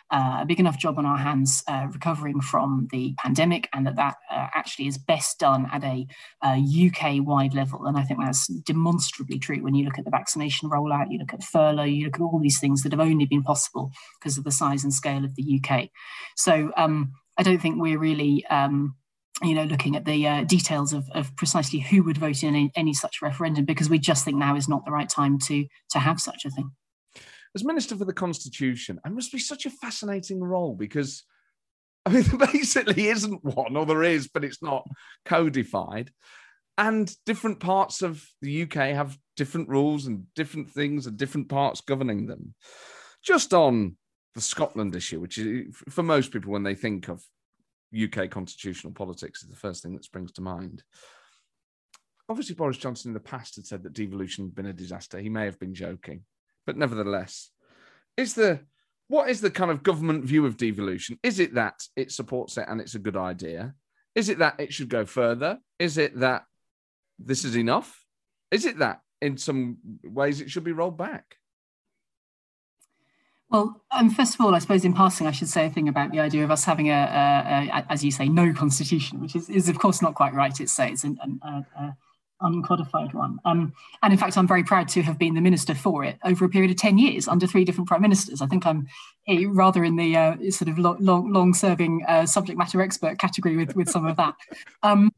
uh, a big enough job on our hands uh, recovering from the pandemic, and that that uh, actually is best done at a UK-wide level. And I think that's demonstrably true when you look at the vaccination rollout, you look at furlough, you look at all these things that have only been possible because of the size and scale of the UK. So um, I don't think we're really um, you know, looking at the uh, details of, of precisely who would vote in any, any, such referendum, because we just think now is not the right time to to have such a thing. As Minister for the Constitution, it must be such a fascinating role because, I mean, *laughs* there basically isn't one, or there is, but it's not codified. And different parts of the UK have different rules and different things and different parts governing them. Just on the Scotland issue, which is for most people, when they think of UK constitutional politics is the first thing that springs to mind. Obviously, Boris Johnson in the past had said that devolution had been a disaster. He may have been joking, but nevertheless, is the what is the kind of government view of devolution? Is it that it supports it and it's a good idea? Is it that it should go further? Is it that this is enough? Is it that in some ways it should be rolled back? Well, um, first of all, I suppose in passing, I should say a thing about the idea of us having a, a, a as you say, no constitution, which is, is of course not quite right. It's it's an, an a, uncodified one. Um, and in fact, I'm very proud to have been the minister for it over a period of 10 years under three different prime ministers. I think I'm a, rather in the uh, sort of long, long serving uh, subject matter expert category with, with some of that. Um,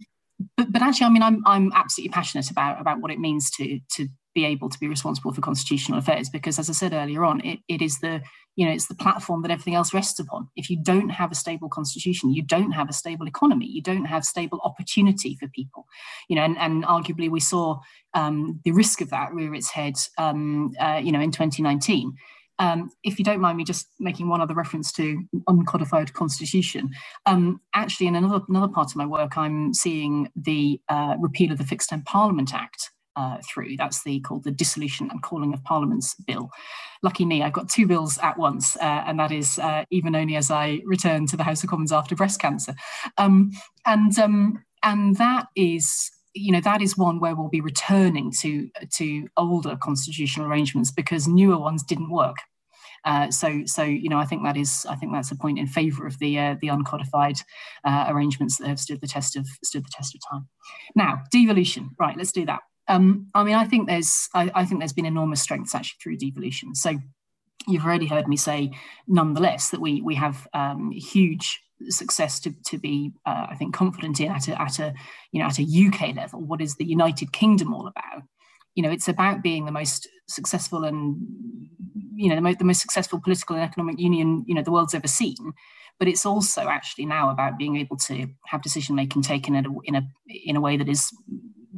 but, but actually, I mean, I'm, I'm absolutely passionate about, about what it means to, to be able to be responsible for constitutional affairs because as i said earlier on it, it is the you know it's the platform that everything else rests upon. If you don't have a stable constitution you don't have a stable economy you don't have stable opportunity for people. You know and, and arguably we saw um, the risk of that rear its head um, uh, you know in 2019 um, if you don't mind me just making one other reference to uncodified constitution, um, actually in another another part of my work, I'm seeing the uh, repeal of the Fixed Term Parliament Act, uh, through. That's the called the Dissolution and Calling of Parliaments Bill. Lucky me, I've got two bills at once, uh, and that is uh, even only as I return to the House of Commons after breast cancer. Um, and um, and that is you know that is one where we'll be returning to to older constitutional arrangements because newer ones didn't work. Uh, so, so you know, I think that is, I think that's a point in favour of the uh, the uncodified uh, arrangements that have stood the test of stood the test of time. Now, devolution, right? Let's do that. Um, I mean, I think there's I, I, think there's been enormous strengths actually through devolution. So you've already heard me say, nonetheless, that we we have um, huge success to, to be uh, I think confident in at a, at a you know at a UK level. What is the United Kingdom all about? You know, it's about being the most successful and you know the, mo- the most successful political and economic union you know the world's ever seen but it's also actually now about being able to have decision making taken in a, in a in a way that is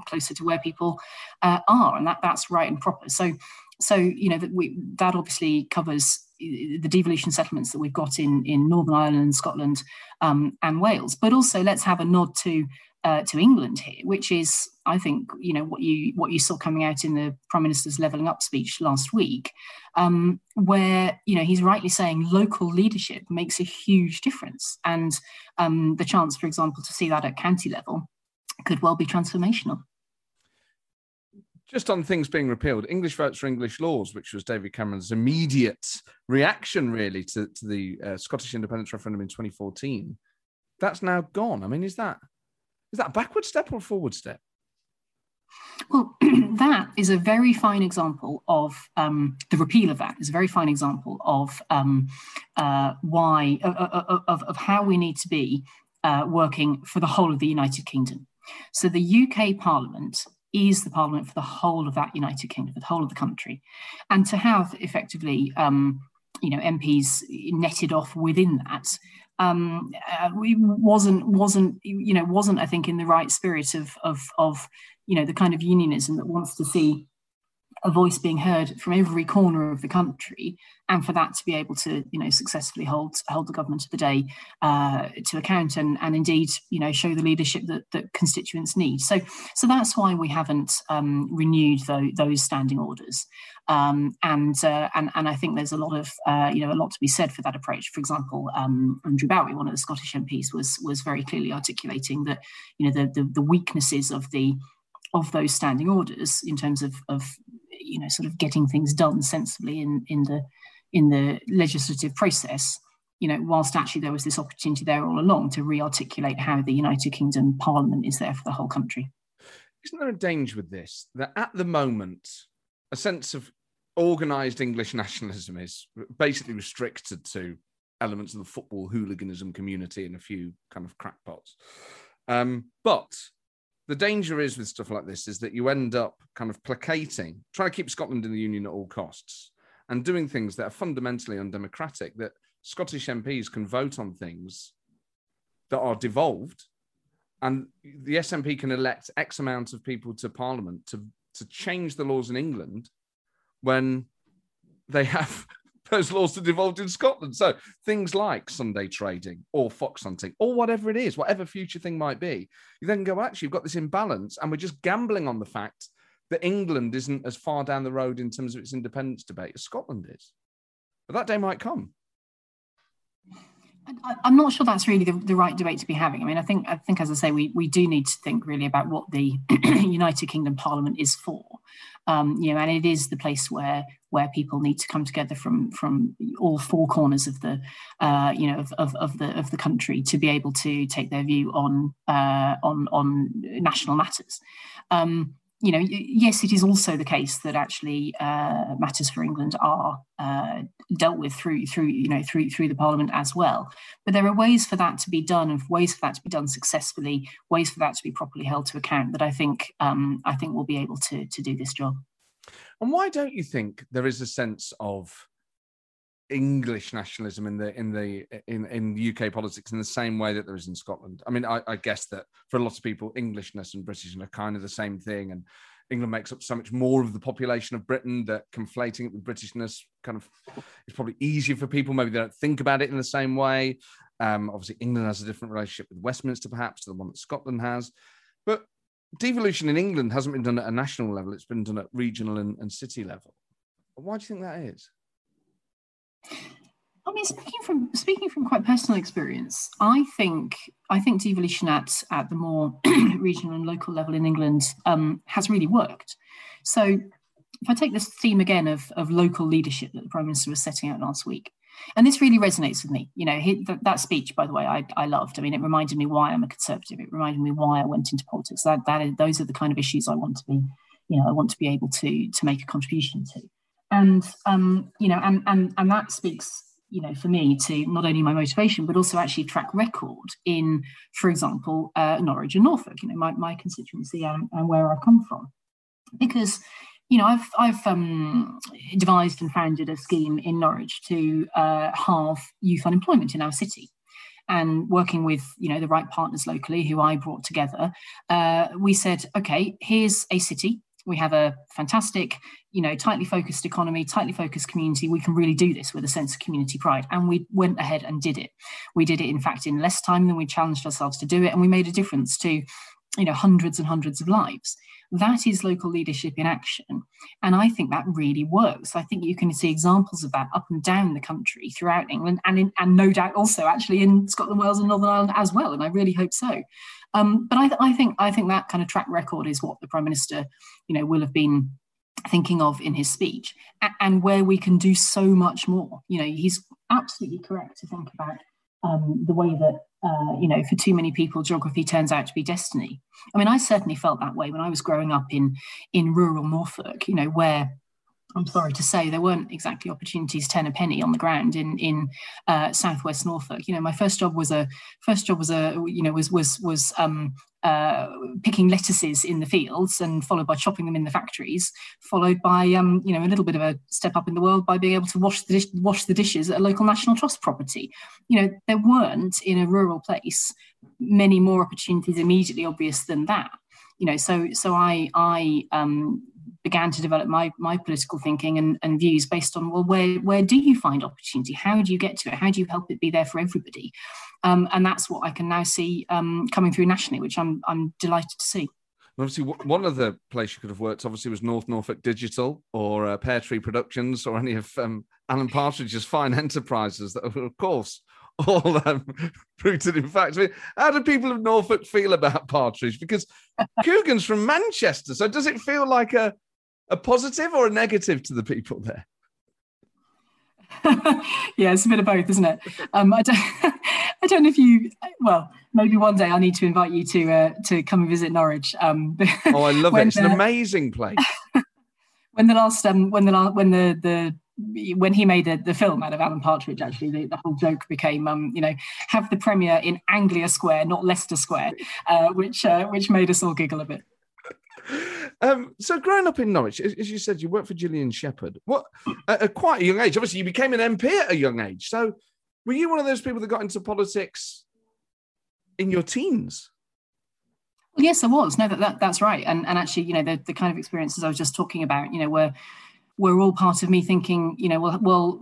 closer to where people uh, are, and that that's right and proper. So, so you know that we that obviously covers uh, the devolution settlements that we've got in in Northern Ireland, Scotland, um, and Wales. But also, let's have a nod to uh, to England here, which is, I think, you know what you what you saw coming out in the Prime Minister's levelling up speech last week, um, where you know he's rightly saying local leadership makes a huge difference, and um, the chance, for example, to see that at county level could well be transformational. Just on things being repealed, English votes for English laws, which was David Cameron's immediate reaction, really, to, to the uh, Scottish independence referendum in 2014, that's now gone. I mean, is that is that a backward step or a forward step? Well, *clears throat* that is a very fine example of um, the repeal of that is a very fine example of um, uh, why of, of, of, how we need to be uh, working for the whole of the United Kingdom. So the UK Parliament is the Parliament for the whole of that United Kingdom, for the whole of the country, and to have effectively, um, you know, MPs netted off within that um, uh, wasn't wasn't you know wasn't I think in the right spirit of of of you know the kind of unionism that wants to see a voice being heard from every corner of the country, and for that to be able to, you know, successfully hold hold the government of the day uh, to account, and and indeed, you know, show the leadership that, that constituents need. So, so that's why we haven't um, renewed the, those standing orders, um, and uh, and and I think there's a lot of uh, you know a lot to be said for that approach. For example, um, Andrew Bowie, one of the Scottish MPs, was was very clearly articulating that you know the the, the weaknesses of the of those standing orders in terms of, of you know sort of getting things done sensibly in in the in the legislative process you know whilst actually there was this opportunity there all along to re-articulate how the united kingdom parliament is there for the whole country. Isn't there a danger with this that at the moment a sense of organized english nationalism is basically restricted to elements of the football hooliganism community and a few kind of crackpots? Um, but the danger is with stuff like this is that you end up kind of placating, trying to keep Scotland in the union at all costs, and doing things that are fundamentally undemocratic. That Scottish MPs can vote on things that are devolved, and the SNP can elect X amount of people to Parliament to to change the laws in England when they *laughs* have those laws that devolved in Scotland. So things like Sunday trading or fox hunting or whatever it is, whatever future thing might be, you then go, actually, you've got this imbalance, and we're just gambling on the fact that England isn't as far down the road in terms of its independence debate as Scotland is. But that day might come. I, am not sure that's really the, the, right debate to be having. I mean, I think, I think, as I say, we, we do need to think really about what the *clears throat* United Kingdom Parliament is for. Um, you know, and it is the place where where people need to come together from from all four corners of the uh, you know of, of, of, the of the country to be able to take their view on uh, on on national matters. Um, you know, yes, it is also the case that actually uh, matters for England are uh, dealt with through through you know through through the Parliament as well. But there are ways for that to be done, and ways for that to be done successfully, ways for that to be properly held to account. That I think um, I think will be able to to do this job. And why don't you think there is a sense of English nationalism in the in the in in UK politics in the same way that there is in Scotland. I mean, I, I, guess that for a lot of people, Englishness and Britishness are kind of the same thing, and England makes up so much more of the population of Britain that conflating it with Britishness kind of is probably easier for people. Maybe they don't think about it in the same way. Um, obviously, England has a different relationship with Westminster, perhaps, to the one that Scotland has. But devolution in England hasn't been done at a national level, it's been done at regional and, and city level. Why do you think that is? I mean, speaking from speaking from quite personal experience, I think I think devolution at at the more *clears throat* regional and local level in England um, has really worked. So, if I take this theme again of of local leadership that the Prime Minister was setting out last week, and this really resonates with me. You know, he, that, that, speech, by the way, I, I loved. I mean, it reminded me why I'm a conservative. It reminded me why I went into politics. That that is, those are the kind of issues I want to be, you know, I want to be able to to make a contribution to. And um, you know, and and and that speaks, you know, for me to not only my motivation but also actually track record in, for example, uh, Norwich and Norfolk. You know, my my constituency and, and where I come from, because you know, I've I've um, devised and founded a scheme in Norwich to uh, halve youth unemployment in our city. And working with you know the right partners locally, who I brought together, uh, we said, okay, here's a city. We have a fantastic, you know, tightly focused economy, tightly focused community. We can really do this with a sense of community pride. And we went ahead and did it. We did it, in fact, in less time than we challenged ourselves to do it, and we made a difference to, you know, hundreds and hundreds of lives. That is local leadership in action. And I think that really works. I think you can see examples of that up and down the country throughout England and, in, and no doubt also actually in Scotland, Wales, and Northern Ireland as well. And I really hope so. Um, but I, I, think I think that kind of track record is what the Prime Minister, you know, will have been thinking of in his speech, and where we can do so much more. You know, he's absolutely correct to think about um, the way that uh, you know, for too many people, geography turns out to be destiny. I mean, I certainly felt that way when I was growing up in in rural Norfolk. You know, where I'm sorry to say there weren't exactly opportunities ten a penny on the ground in in uh, Southwest Norfolk. You know, my first job was a first job was a you know was was was um, uh, picking lettuces in the fields and followed by chopping them in the factories, followed by um, you know a little bit of a step up in the world by being able to wash the dish, wash the dishes at a local national trust property. You know, there weren't in a rural place many more opportunities immediately obvious than that. You know, so so I I um, began to develop my my political thinking and, and views based on well where where do you find opportunity how do you get to it how do you help it be there for everybody um, and that's what I can now see um, coming through nationally which I'm I'm delighted to see. Obviously, one of the places you could have worked obviously was North Norfolk Digital or uh, Pear Tree Productions or any of um, Alan Partridge's fine enterprises that, of course, *laughs* all um, rooted in fact. I mean, how do people of Norfolk feel about Partridge? Because Coogan's from Manchester, so does it feel like a a positive or a negative to the people there? *laughs* yeah, it's a bit of both, isn't it? Um, I don't, *laughs* I don't know if you. Well, maybe one day I need to invite you to uh, to come and visit Norwich. Um, *laughs* oh, I love it! It's the, an amazing place. when the last, um, when the last, when the the when he made the, the film out of Alan Partridge, actually, the, the whole joke became, um, you know, have the premiere in Anglia Square, not Leicester Square, uh, which uh, which made us all giggle a bit. Um, so, growing up in Norwich, as you said, you worked for Gillian Shephard. What at, quite a young age? Obviously, you became an MP at a young age. So, were you one of those people that got into politics in your teens? Well, yes, I was. No, that, that that's right. And and actually, you know, the, the kind of experiences I was just talking about, you know, were were all part of me thinking, you know, well, well,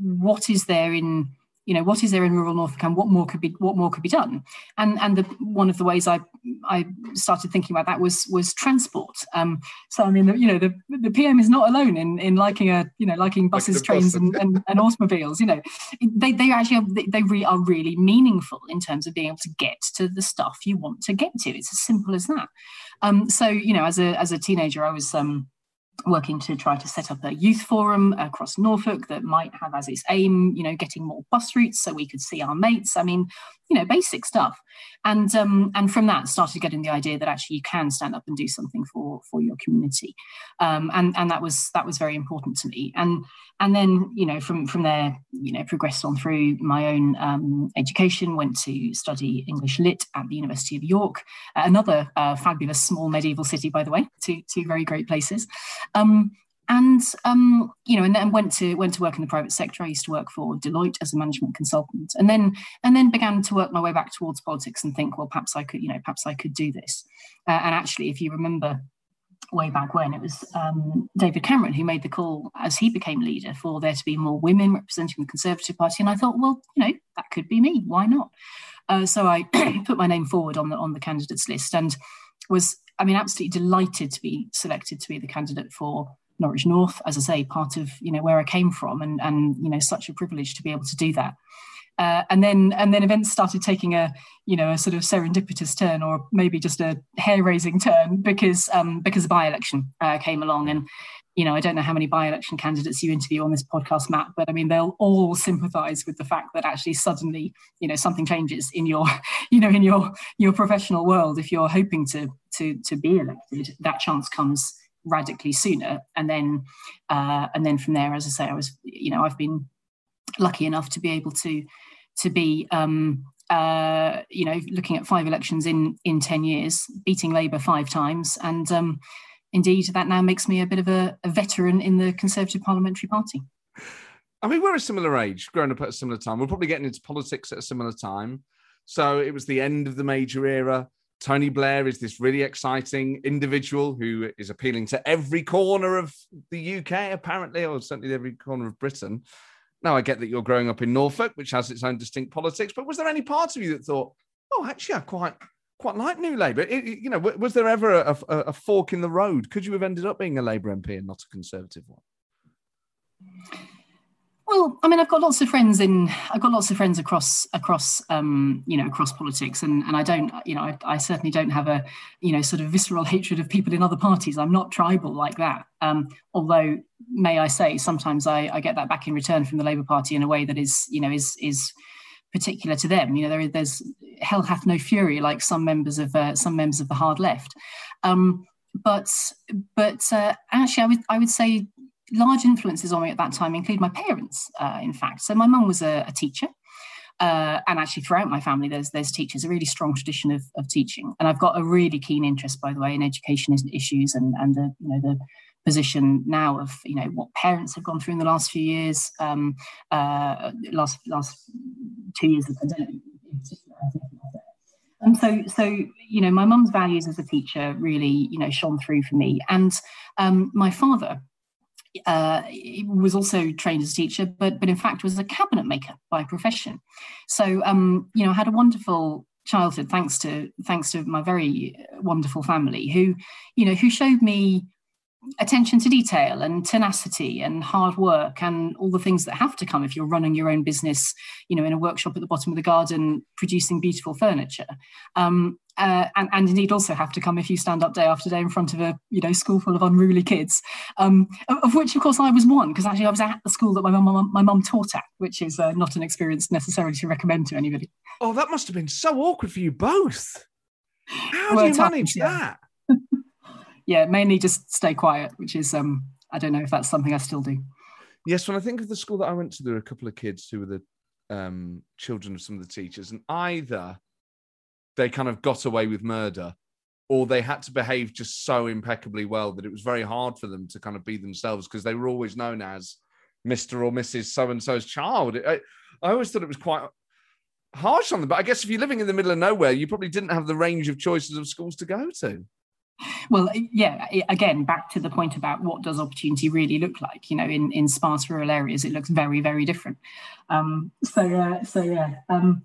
what is there in you know what is there in rural Norfolk and what more could be what more could be done? And and the, one of the ways I I started thinking about that was was transport. Um, so I mean the, you know the the PM is not alone in in liking a you know liking buses like trains and, and, and, automobiles you know. They they actually are, they, they really are really meaningful in terms of being able to get to the stuff you want to get to. It's as simple as that. Um, so you know as a as a teenager I was um, working to try to set up a youth forum across Norfolk that might have as its aim, you know, getting more bus routes so we could see our mates. I mean, you know, basic stuff. And um, and from that started getting the idea that actually you can stand up and do something for for your community. Um, and and that was that was very important to me. And and then you know from from there you know progressed on through my own um, education. Went to study English Lit at the University of York, another uh, fabulous small medieval city, by the way. Two two very great places. And um, you know, and then went to went to work in the private sector. I used to work for Deloitte as a management consultant, and then and then began to work my way back towards politics and think, well, perhaps I could, you know, perhaps I could do this. Uh, and actually, if you remember way back when it was um, David Cameron who made the call as he became leader for there to be more women representing the Conservative Party, and I thought, well, you know, that could be me. Why not? Uh, so I *clears throat* put my name forward on the on the candidates list and was, I mean, absolutely delighted to be selected to be the candidate for Norwich North, as I say, part of you know where I came from, and and you know such a privilege to be able to do that. Uh, and then and then events started taking a you know a sort of serendipitous turn, or maybe just a hair raising turn, because um, because the by election uh, came along, and you know I don't know how many by election candidates you interview on this podcast, Matt, but I mean they'll all sympathise with the fact that actually suddenly you know something changes in your *laughs* you know in your your professional world if you're hoping to to to be elected, that chance comes radically sooner. And then uh, and then from there as i say i was you know i've been lucky enough to be able to to be um, uh, you know looking at five elections in in 10 years beating labour five times. And um, indeed that now makes me a bit of a, a veteran in the conservative parliamentary party. I mean we're a similar age growing up at a similar time. We're probably getting into politics at a similar time. So it was the end of the major era Tony Blair is this really exciting individual who is appealing to every corner of the UK, apparently, or certainly every corner of Britain. Now, I get that you're growing up in Norfolk, which has its own distinct politics, but was there any part of you that thought, oh, actually, I quite quite like New Labour? It, you know, was there ever a, a, a fork in the road? Could you have ended up being a Labour MP and not a Conservative one? Well, I mean, I've got lots of friends in. I've got lots of friends across across um, you know across politics, and and I don't you know I, I, certainly don't have a you know sort of visceral *laughs* hatred of people in other parties. I'm not tribal like that. Um, although, may I say, sometimes I, I get that back in return from the Labour Party in a way that is you know is is particular to them. You know, there, there's hell hath no fury like some members of uh, some members of the hard left. Um, but but uh, actually, I would I would say large influences on me at that time include my parents, uh, in fact. So my mum was a, a teacher. Uh, and actually, throughout my family, there's there's teachers, a really strong tradition of, of teaching, and I've got a really keen interest, by the way, in education issues and and the you know the position now of you know what parents have gone through in the last few years, um, uh, last last two years of the pandemic. And so, so you know, my mum's values as a teacher really, you know, shone through for me. And um, my father uh, was also trained as a teacher, but but in fact was a cabinet maker by profession. So, um, you know, had a wonderful childhood thanks to thanks to my very wonderful family who, you know, who showed me attention to detail and tenacity and hard work and all the things that have to come if you're running your own business you know in a workshop at the bottom of the garden producing beautiful furniture. Um, uh, and, and indeed also have to come if you stand up day after day in front of a you know school full of unruly kids. Um, of which of course I was one because actually I was at the school that my mum my mum taught at which is uh, not an experience necessarily to recommend to anybody. Oh that must have been so awkward for you both. How well, do you manage that? yeah, *laughs* mainly just stay quiet, which is um, I don't know if that's something I still do. Yes, when I think of the school that I went to, there were a couple of kids who were the um, children of some of the teachers, and either they kind of got away with murder, or they had to behave just so impeccably well that it was very hard for them to kind of be themselves because they were always known as Mr. or Mrs. So and so's child. I, I always thought it was quite harsh on them, but I guess if you're living in the middle of nowhere, you probably didn't have the range of choices of schools to go to well yeah again back to the point about what does opportunity really look like you know in in sparse rural areas it looks very very different um, so uh, so yeah um,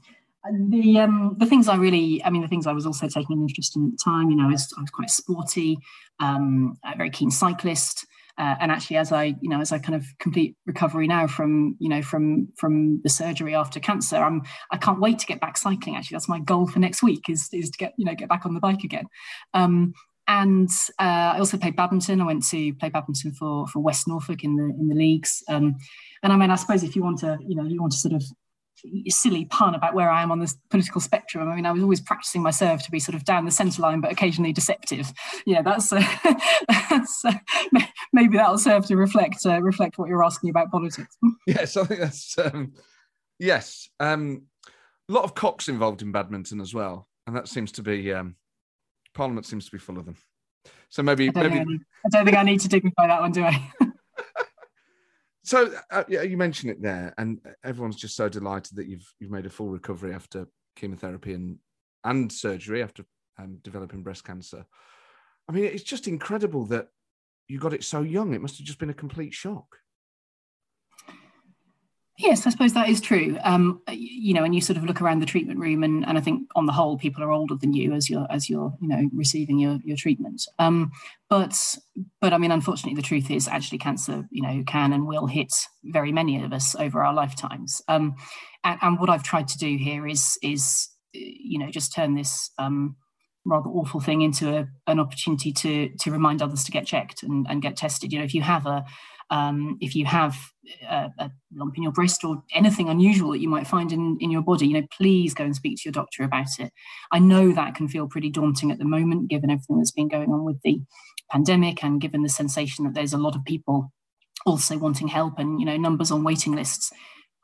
the um, the things I really, I mean, the things I was also taking an interest in at the time, you know, I was, I was quite sporty, um, a very keen cyclist, uh, and actually, as I, you know, as I kind of complete recovery now from, you know, from from the surgery after cancer, I'm, I can't wait to get back cycling. Actually, that's my goal for next week is is to get, you know, get back on the bike again. Um, and uh, I also played badminton. I went to play badminton for for West Norfolk in the in the leagues. Um, and I mean, I suppose if you want to, you know, you want to sort of silly pun about where I am on the political spectrum. I mean, I was always practicing my serve to be sort of down the centre line, but occasionally deceptive. Yeah, that's, uh, *laughs* that's uh, maybe that'll serve to reflect uh, reflect what you're asking about politics. *laughs* Yes, I think that's um, yes. Um, a lot of cocks involved in badminton as well, and that seems to be um, Parliament seems to be full of them. So maybe I don't, maybe... I, need, I don't think I need to dignify that one, do I? *laughs* so uh, yeah, you mentioned it there, and everyone's just so delighted that you've you've made a full recovery after chemotherapy and and surgery after um, developing breast cancer. I mean, it's just incredible that you got it so young. It must have just been a complete shock. Yes, I suppose that is true. Um, you know, and you sort of look around the treatment room, and, and I think on the whole, people are older than you as you're as you're you know receiving your your treatment. Um, but but I mean, unfortunately, the truth is actually cancer, you know, can and will hit very many of us over our lifetimes. Um, and, and what I've tried to do here is is you know just turn this um, rather awful thing into a, an opportunity to to remind others to get checked and, and get tested. You know, if you have a um, if you have a, a, lump in your breast or anything unusual that you might find in, in your body, you know, please go and speak to your doctor about it. I know that can feel pretty daunting at the moment, given everything that's been going on with the pandemic and given the sensation that there's a lot of people also wanting help and you know numbers on waiting lists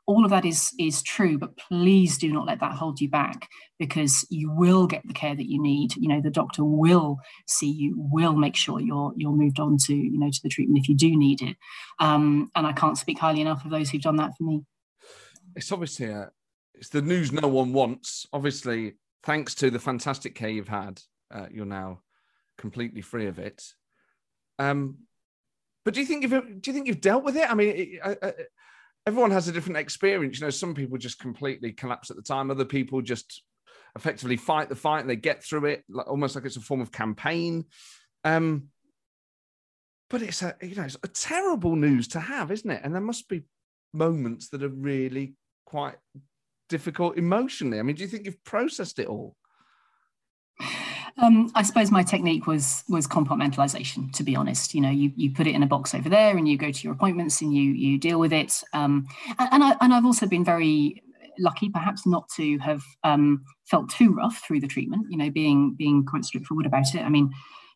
all of that is is true but please do not let that hold you back because you will get the care that you need. You know the doctor will see you will make sure you're you're moved on to you know to the treatment if you do need it. Um, and i can't speak highly enough of those who've done that for me. It's obviously a, it's the news no one wants. Obviously thanks to the fantastic care you've had uh, you're now completely free of it. Um but do you think you've do you think you've dealt with it? I mean I, I, everyone has a different experience. You know, some people just completely collapse at the time. Other people just effectively fight the fight and they get through it, like, almost like it's a form of campaign. Um, but it's a you know it's a terrible news to have, isn't it? And there must be moments that are really quite difficult emotionally. I mean, do you think you've processed it all? Um, I suppose my technique was was compartmentalization. To be honest, you know, you you put it in a box over there, and you go to your appointments, and you you deal with it. Um, and, and I and I've also been very lucky, perhaps, not to have um, felt too rough through the treatment. You know, being being quite straightforward about it. I mean,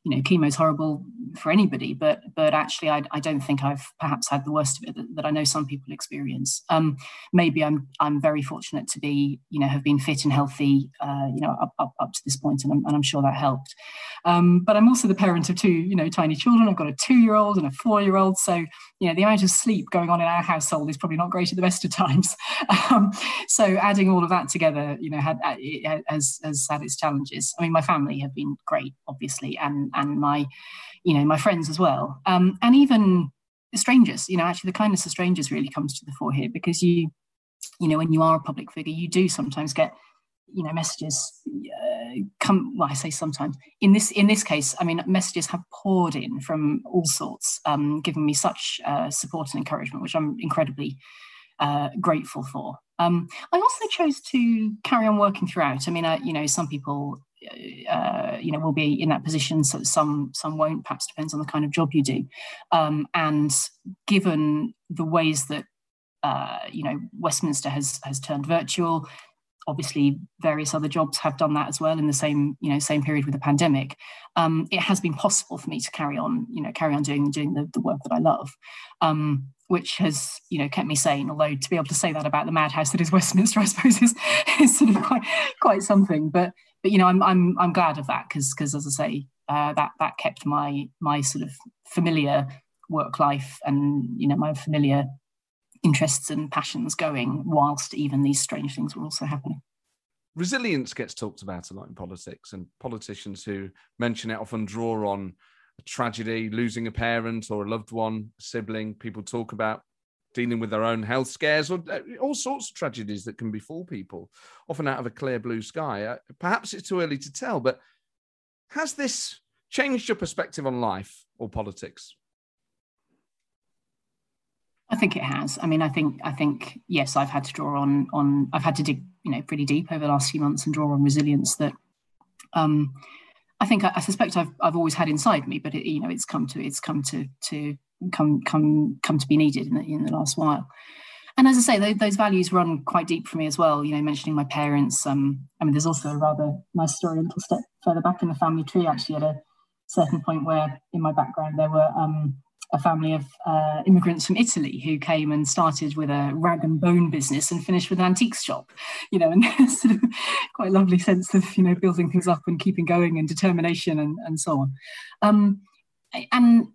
you know, chemo's horrible for anybody, but but actually, I, I don't think I've perhaps had the worst of it that, that I know some people experience. Um, maybe I'm I'm very fortunate to be, you know, have been fit and healthy, uh, you know, up, up, up to this point, and I'm, and I'm sure that helped. Um, but I'm also the parent of two, you know, tiny children. I've got a two-year-old and a four-year-old, so you know, the amount of sleep going on in our household is probably not great at the best of times. *laughs* Um, so adding all of that together, you know, had has has had its challenges. I mean, my family have been great, obviously, and and my, you know, my friends as well, um, and even strangers. You know, actually, the kindness of strangers really comes to the fore here because you, you know, when you are a public figure, you do sometimes get, you know, messages uh, come. Well, I say sometimes. In this in this case, I mean, messages have poured in from all sorts, um, giving me such uh, support and encouragement, which I'm incredibly uh, grateful for. Um, I also chose to carry on working throughout. I mean, you know, some people uh, you know will be in that position so some some won't perhaps depends on the kind of job you do. Um, and given the ways that uh, you know westminster has has turned virtual obviously various other jobs have done that as well in the same you know same period with the pandemic um, it has been possible for me to carry on you know carry on doing doing the, the work that i love um, which has you know kept me sane although to be able to say that about the madhouse that is westminster i suppose is, is sort of quite quite something. But but you know, I'm I'm I'm glad of that because because as I say, uh, that that kept my my sort of familiar work life and you know my familiar interests and passions going whilst even these strange things were also happening. Resilience gets talked about a lot in politics, and politicians who mention it often draw on a tragedy, losing a parent or a loved one, a sibling. People talk about dealing with their own health scares or uh, all sorts of tragedies that can befall people, often out of a clear blue sky. Uh, perhaps it's too early to tell, but has this changed your perspective on life or politics? I think it has. I mean, I think I think yes, I've had to draw on on I've had to dig you know pretty deep over the last few months and draw on resilience that um, I think I, I, suspect I've I've always had inside me, but it, you know it's come to it's come to to come come come to be needed in the, in the last while. And as I say, those, values run quite deep for me as well. You know, mentioning my parents. Um, I mean, there's also a rather nice story a little step further back in the family tree. Actually, at a certain point where in my background there were um, a family of uh, immigrants from Italy who came and started with a rag and bone business and finished with an antiques shop, you know, and *laughs* sort of quite lovely sense of, you know, building things up and keeping going and determination and, and so on. Um, and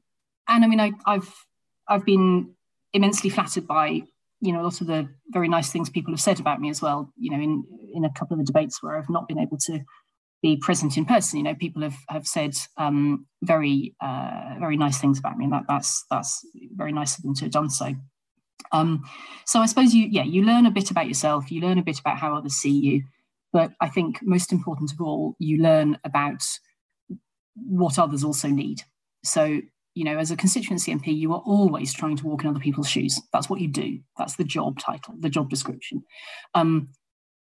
and I mean, I, I've I've been immensely flattered by you know a lot of the very nice things people have said about me as well. You know, in in a couple of the debates where I've not been able to be present in person, you know, people have have said um, very uh, very nice things about me, and that that's that's very nice of them to have done so. Um, so I suppose you yeah you learn a bit about yourself, you learn a bit about how others see you, but I think most important of all, you learn about what others also need. So you know, as a constituency MP, you are always trying to walk in other people's shoes. That's what you do. That's the job title, the job description. Um,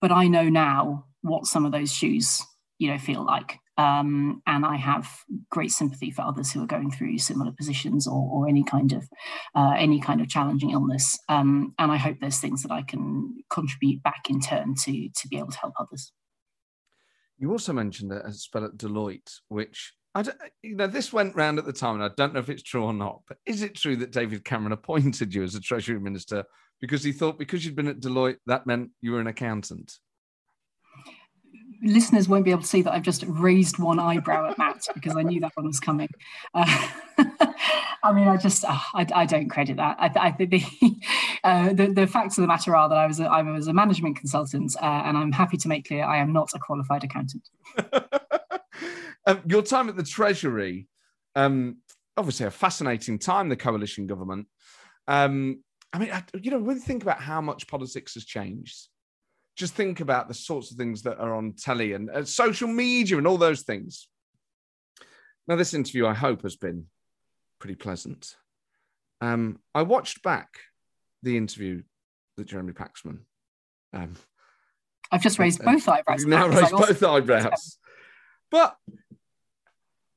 but I know now what some of those shoes, you know, feel like. Um, and I have great sympathy for others who are going through similar positions or, or any kind of uh, any kind of challenging illness. Um, and I hope there's things that I can contribute back in turn to to be able to help others. You also mentioned a spell at Deloitte, which I don't, you know, this went round at the time, and I don't know if it's true or not. But is it true that David Cameron appointed you as a Treasury Minister because he thought because you'd been at Deloitte that meant you were an accountant? Listeners won't be able to see that I've just raised one eyebrow at Matt because I knew that one was coming. Uh, *laughs* I mean, I just uh, I, I, don't credit that. I, I the, *laughs* uh, the, the facts of the matter are that I was a, I was a management consultant, uh, and I'm happy to make clear I am not a qualified accountant. *laughs* Um, your time at the Treasury, um, obviously a fascinating time, the coalition government. Um, I mean, I, you know, when you think about how much politics has changed, just think about the sorts of things that are on telly and uh, social media and all those things. Now, this interview, I hope, has been pretty pleasant. Um, I watched back the interview with Jeremy Paxman. Um, I've just raised both eyebrows. Now raised both eyebrows. But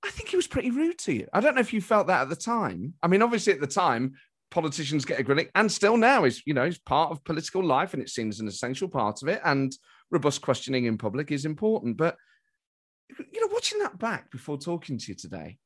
I think he was pretty rude to you. I don't know if you felt that at the time. I mean, obviously at the time, politicians get a grilling, and still now is you know is part of political life, and it seems an essential part of it. And robust questioning in public is important. But you know, watching that back before talking to you today,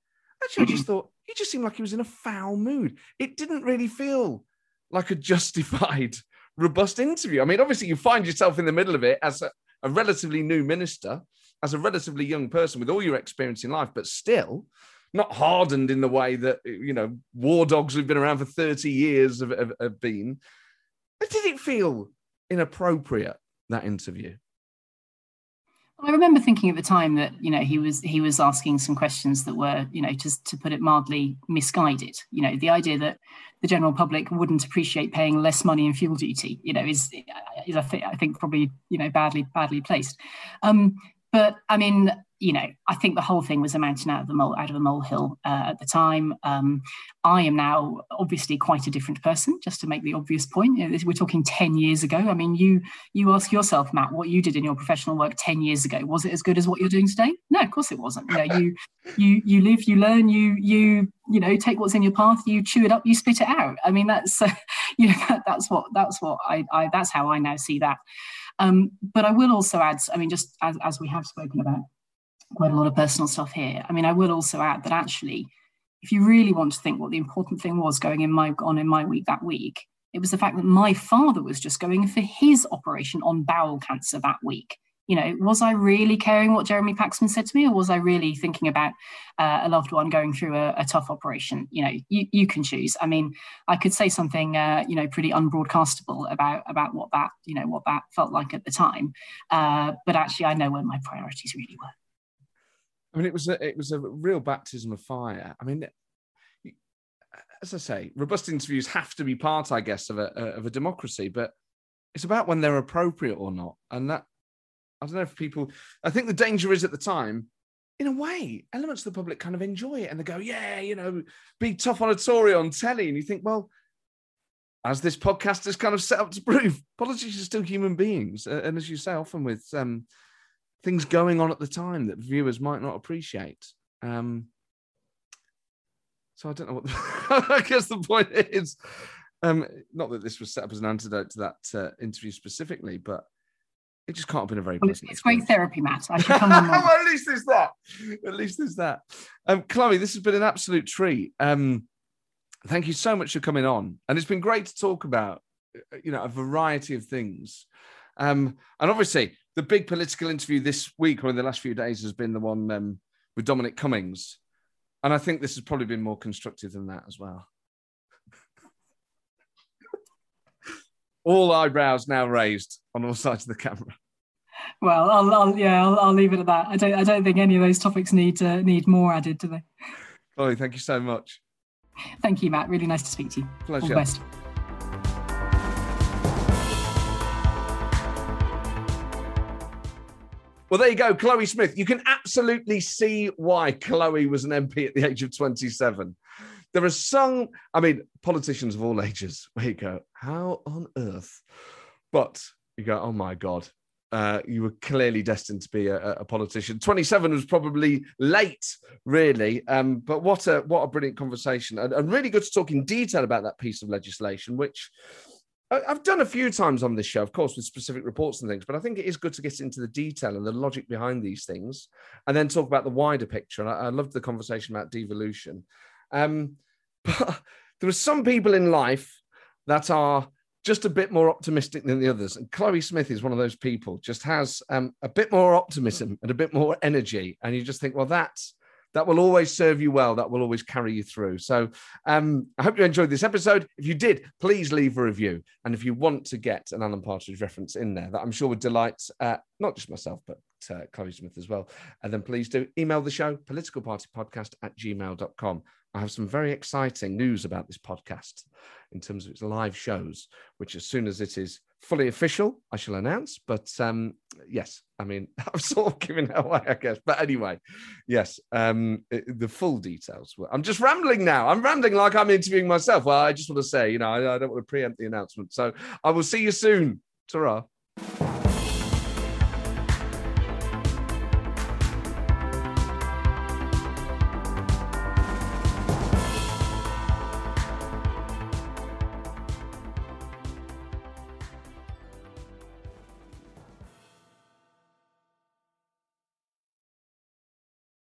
actually, I just *clears throat* thought he just seemed like he was in a foul mood. It didn't really feel like a *laughs* justified, robust interview. I mean, obviously, you find yourself in the middle of it as a, a relatively new minister, as a relatively young person with all your experience in life, but still not hardened in the way that you know war dogs who've been around for 30 years have, have, have been. But did it feel inappropriate that interview? I remember thinking at the time that you know he was he was asking some questions that were you know to to put it mildly misguided. You know the idea that the general public wouldn't appreciate paying less money in fuel duty. You know is, is I, think, I think probably you know badly badly placed. Um, but I mean you know, I think the whole thing was a mountain out of the mole, out of a molehill uh, at the time. Um, I am now obviously quite a different person. Just to make the obvious point, you know, we're talking ten years ago. I mean, you you ask yourself, Matt, what you did in your professional work ten years ago was it as good as what you're doing today? No, of course it wasn't. You know, you you you live, you learn, you you you know take what's in your path, you chew it up, you spit it out. I mean, that's uh, *laughs* you know that, that's what that's what I, I that's how I now see that. Um, but I will also add, I mean, just as, as we have spoken about, quite a lot of personal stuff here. I mean, I will also add that actually, if you really want to think what the important thing was going in my on in my week that week, it was the fact that my father was just going for his operation on bowel cancer that week. You know, was I really caring what Jeremy Paxman said to me, or was I really thinking about uh, a loved one going through a, a, tough operation? You know, you, you can choose. I mean, I could say something, uh, you know, pretty unbroadcastable about about what that, you know, what that felt like at the time. Uh, but actually, I know where my priorities really were. I mean, it was a, it was a real baptism of fire. I mean, as I say, robust interviews have to be part, I guess, of a of a democracy, but it's about when they're appropriate or not. And that I don't know if people. I think the danger is at the time. In a way, elements of the public kind of enjoy it and they go, yeah, you know, be tough on a Tory on telly. And you think, well, as this podcast is kind of set up to *laughs* prove, politicians are still human beings. And as you say, often with um, things going on at the time that viewers might not appreciate. Um, so I don't know what *laughs* I guess the point is. Um, not that this was set up as an antidote to that uh, interview specifically, but it just can't have been a very well, It's great therapy, Matt. I should *laughs* come on. well, at least there's that. At least there's that. Um, Chloe, this has been an absolute treat. Um, thank you so much for coming on, and it's been great to talk about, uh, you know, a variety of things. Um, and obviously, the big political interview this week or in the last few days has been the one um, with Dominic Cummings. And I think this has probably been more constructive than that as well. All eyebrows now raised on all *laughs* sides of the camera. Well, I'll, I'll yeah, I'll, I'll, leave it at that. I don't, I don't think any of those topics need uh, need more added, do they? Chloe, thank you so much. Thank you, Matt. Really nice to speak to you. Pleasure. Well, there you go, Chloe Smith. You can absolutely see why Chloe was an MP at the age of 27. There are some, I mean, politicians of all ages where you go, how on earth? But you go, oh my God, uh, you were clearly destined to be a, a, politician. 27 was probably late, really. Um, but what a what a brilliant conversation, and, and, really good to talk in detail about that piece of legislation, which I've done a few times on this show, of course, with specific reports and things, but I think it is good to get into the detail and the logic behind these things and then talk about the wider picture. And I, I loved the conversation about devolution. Um, *laughs* but there are some people in life that are just a bit more optimistic than the others. And Chloe Smith is one of those people, just has um, a bit more optimism and a bit more energy. And you just think, well, that's that will always serve you well. That will always carry you through. So um, I hope you enjoyed this episode. If you did, please leave a review. And if you want to get an Alan Partridge reference in there, that I'm sure would delight uh, not just myself, but uh, Chloe Smith as well. And then please do email the show, politicalpartypodcast at gmail.com. I have some very exciting news about this podcast in terms of its live shows, which as soon as it is fully official, I shall announce. But um, yes, I mean, *laughs* I'm sort of giving it away, I guess. But anyway, yes, um, it, the full details. I'm just rambling now. I'm rambling like I'm interviewing myself. Well, I just want to say, you know, I, I don't want to preempt the announcement. So I will see you soon. ta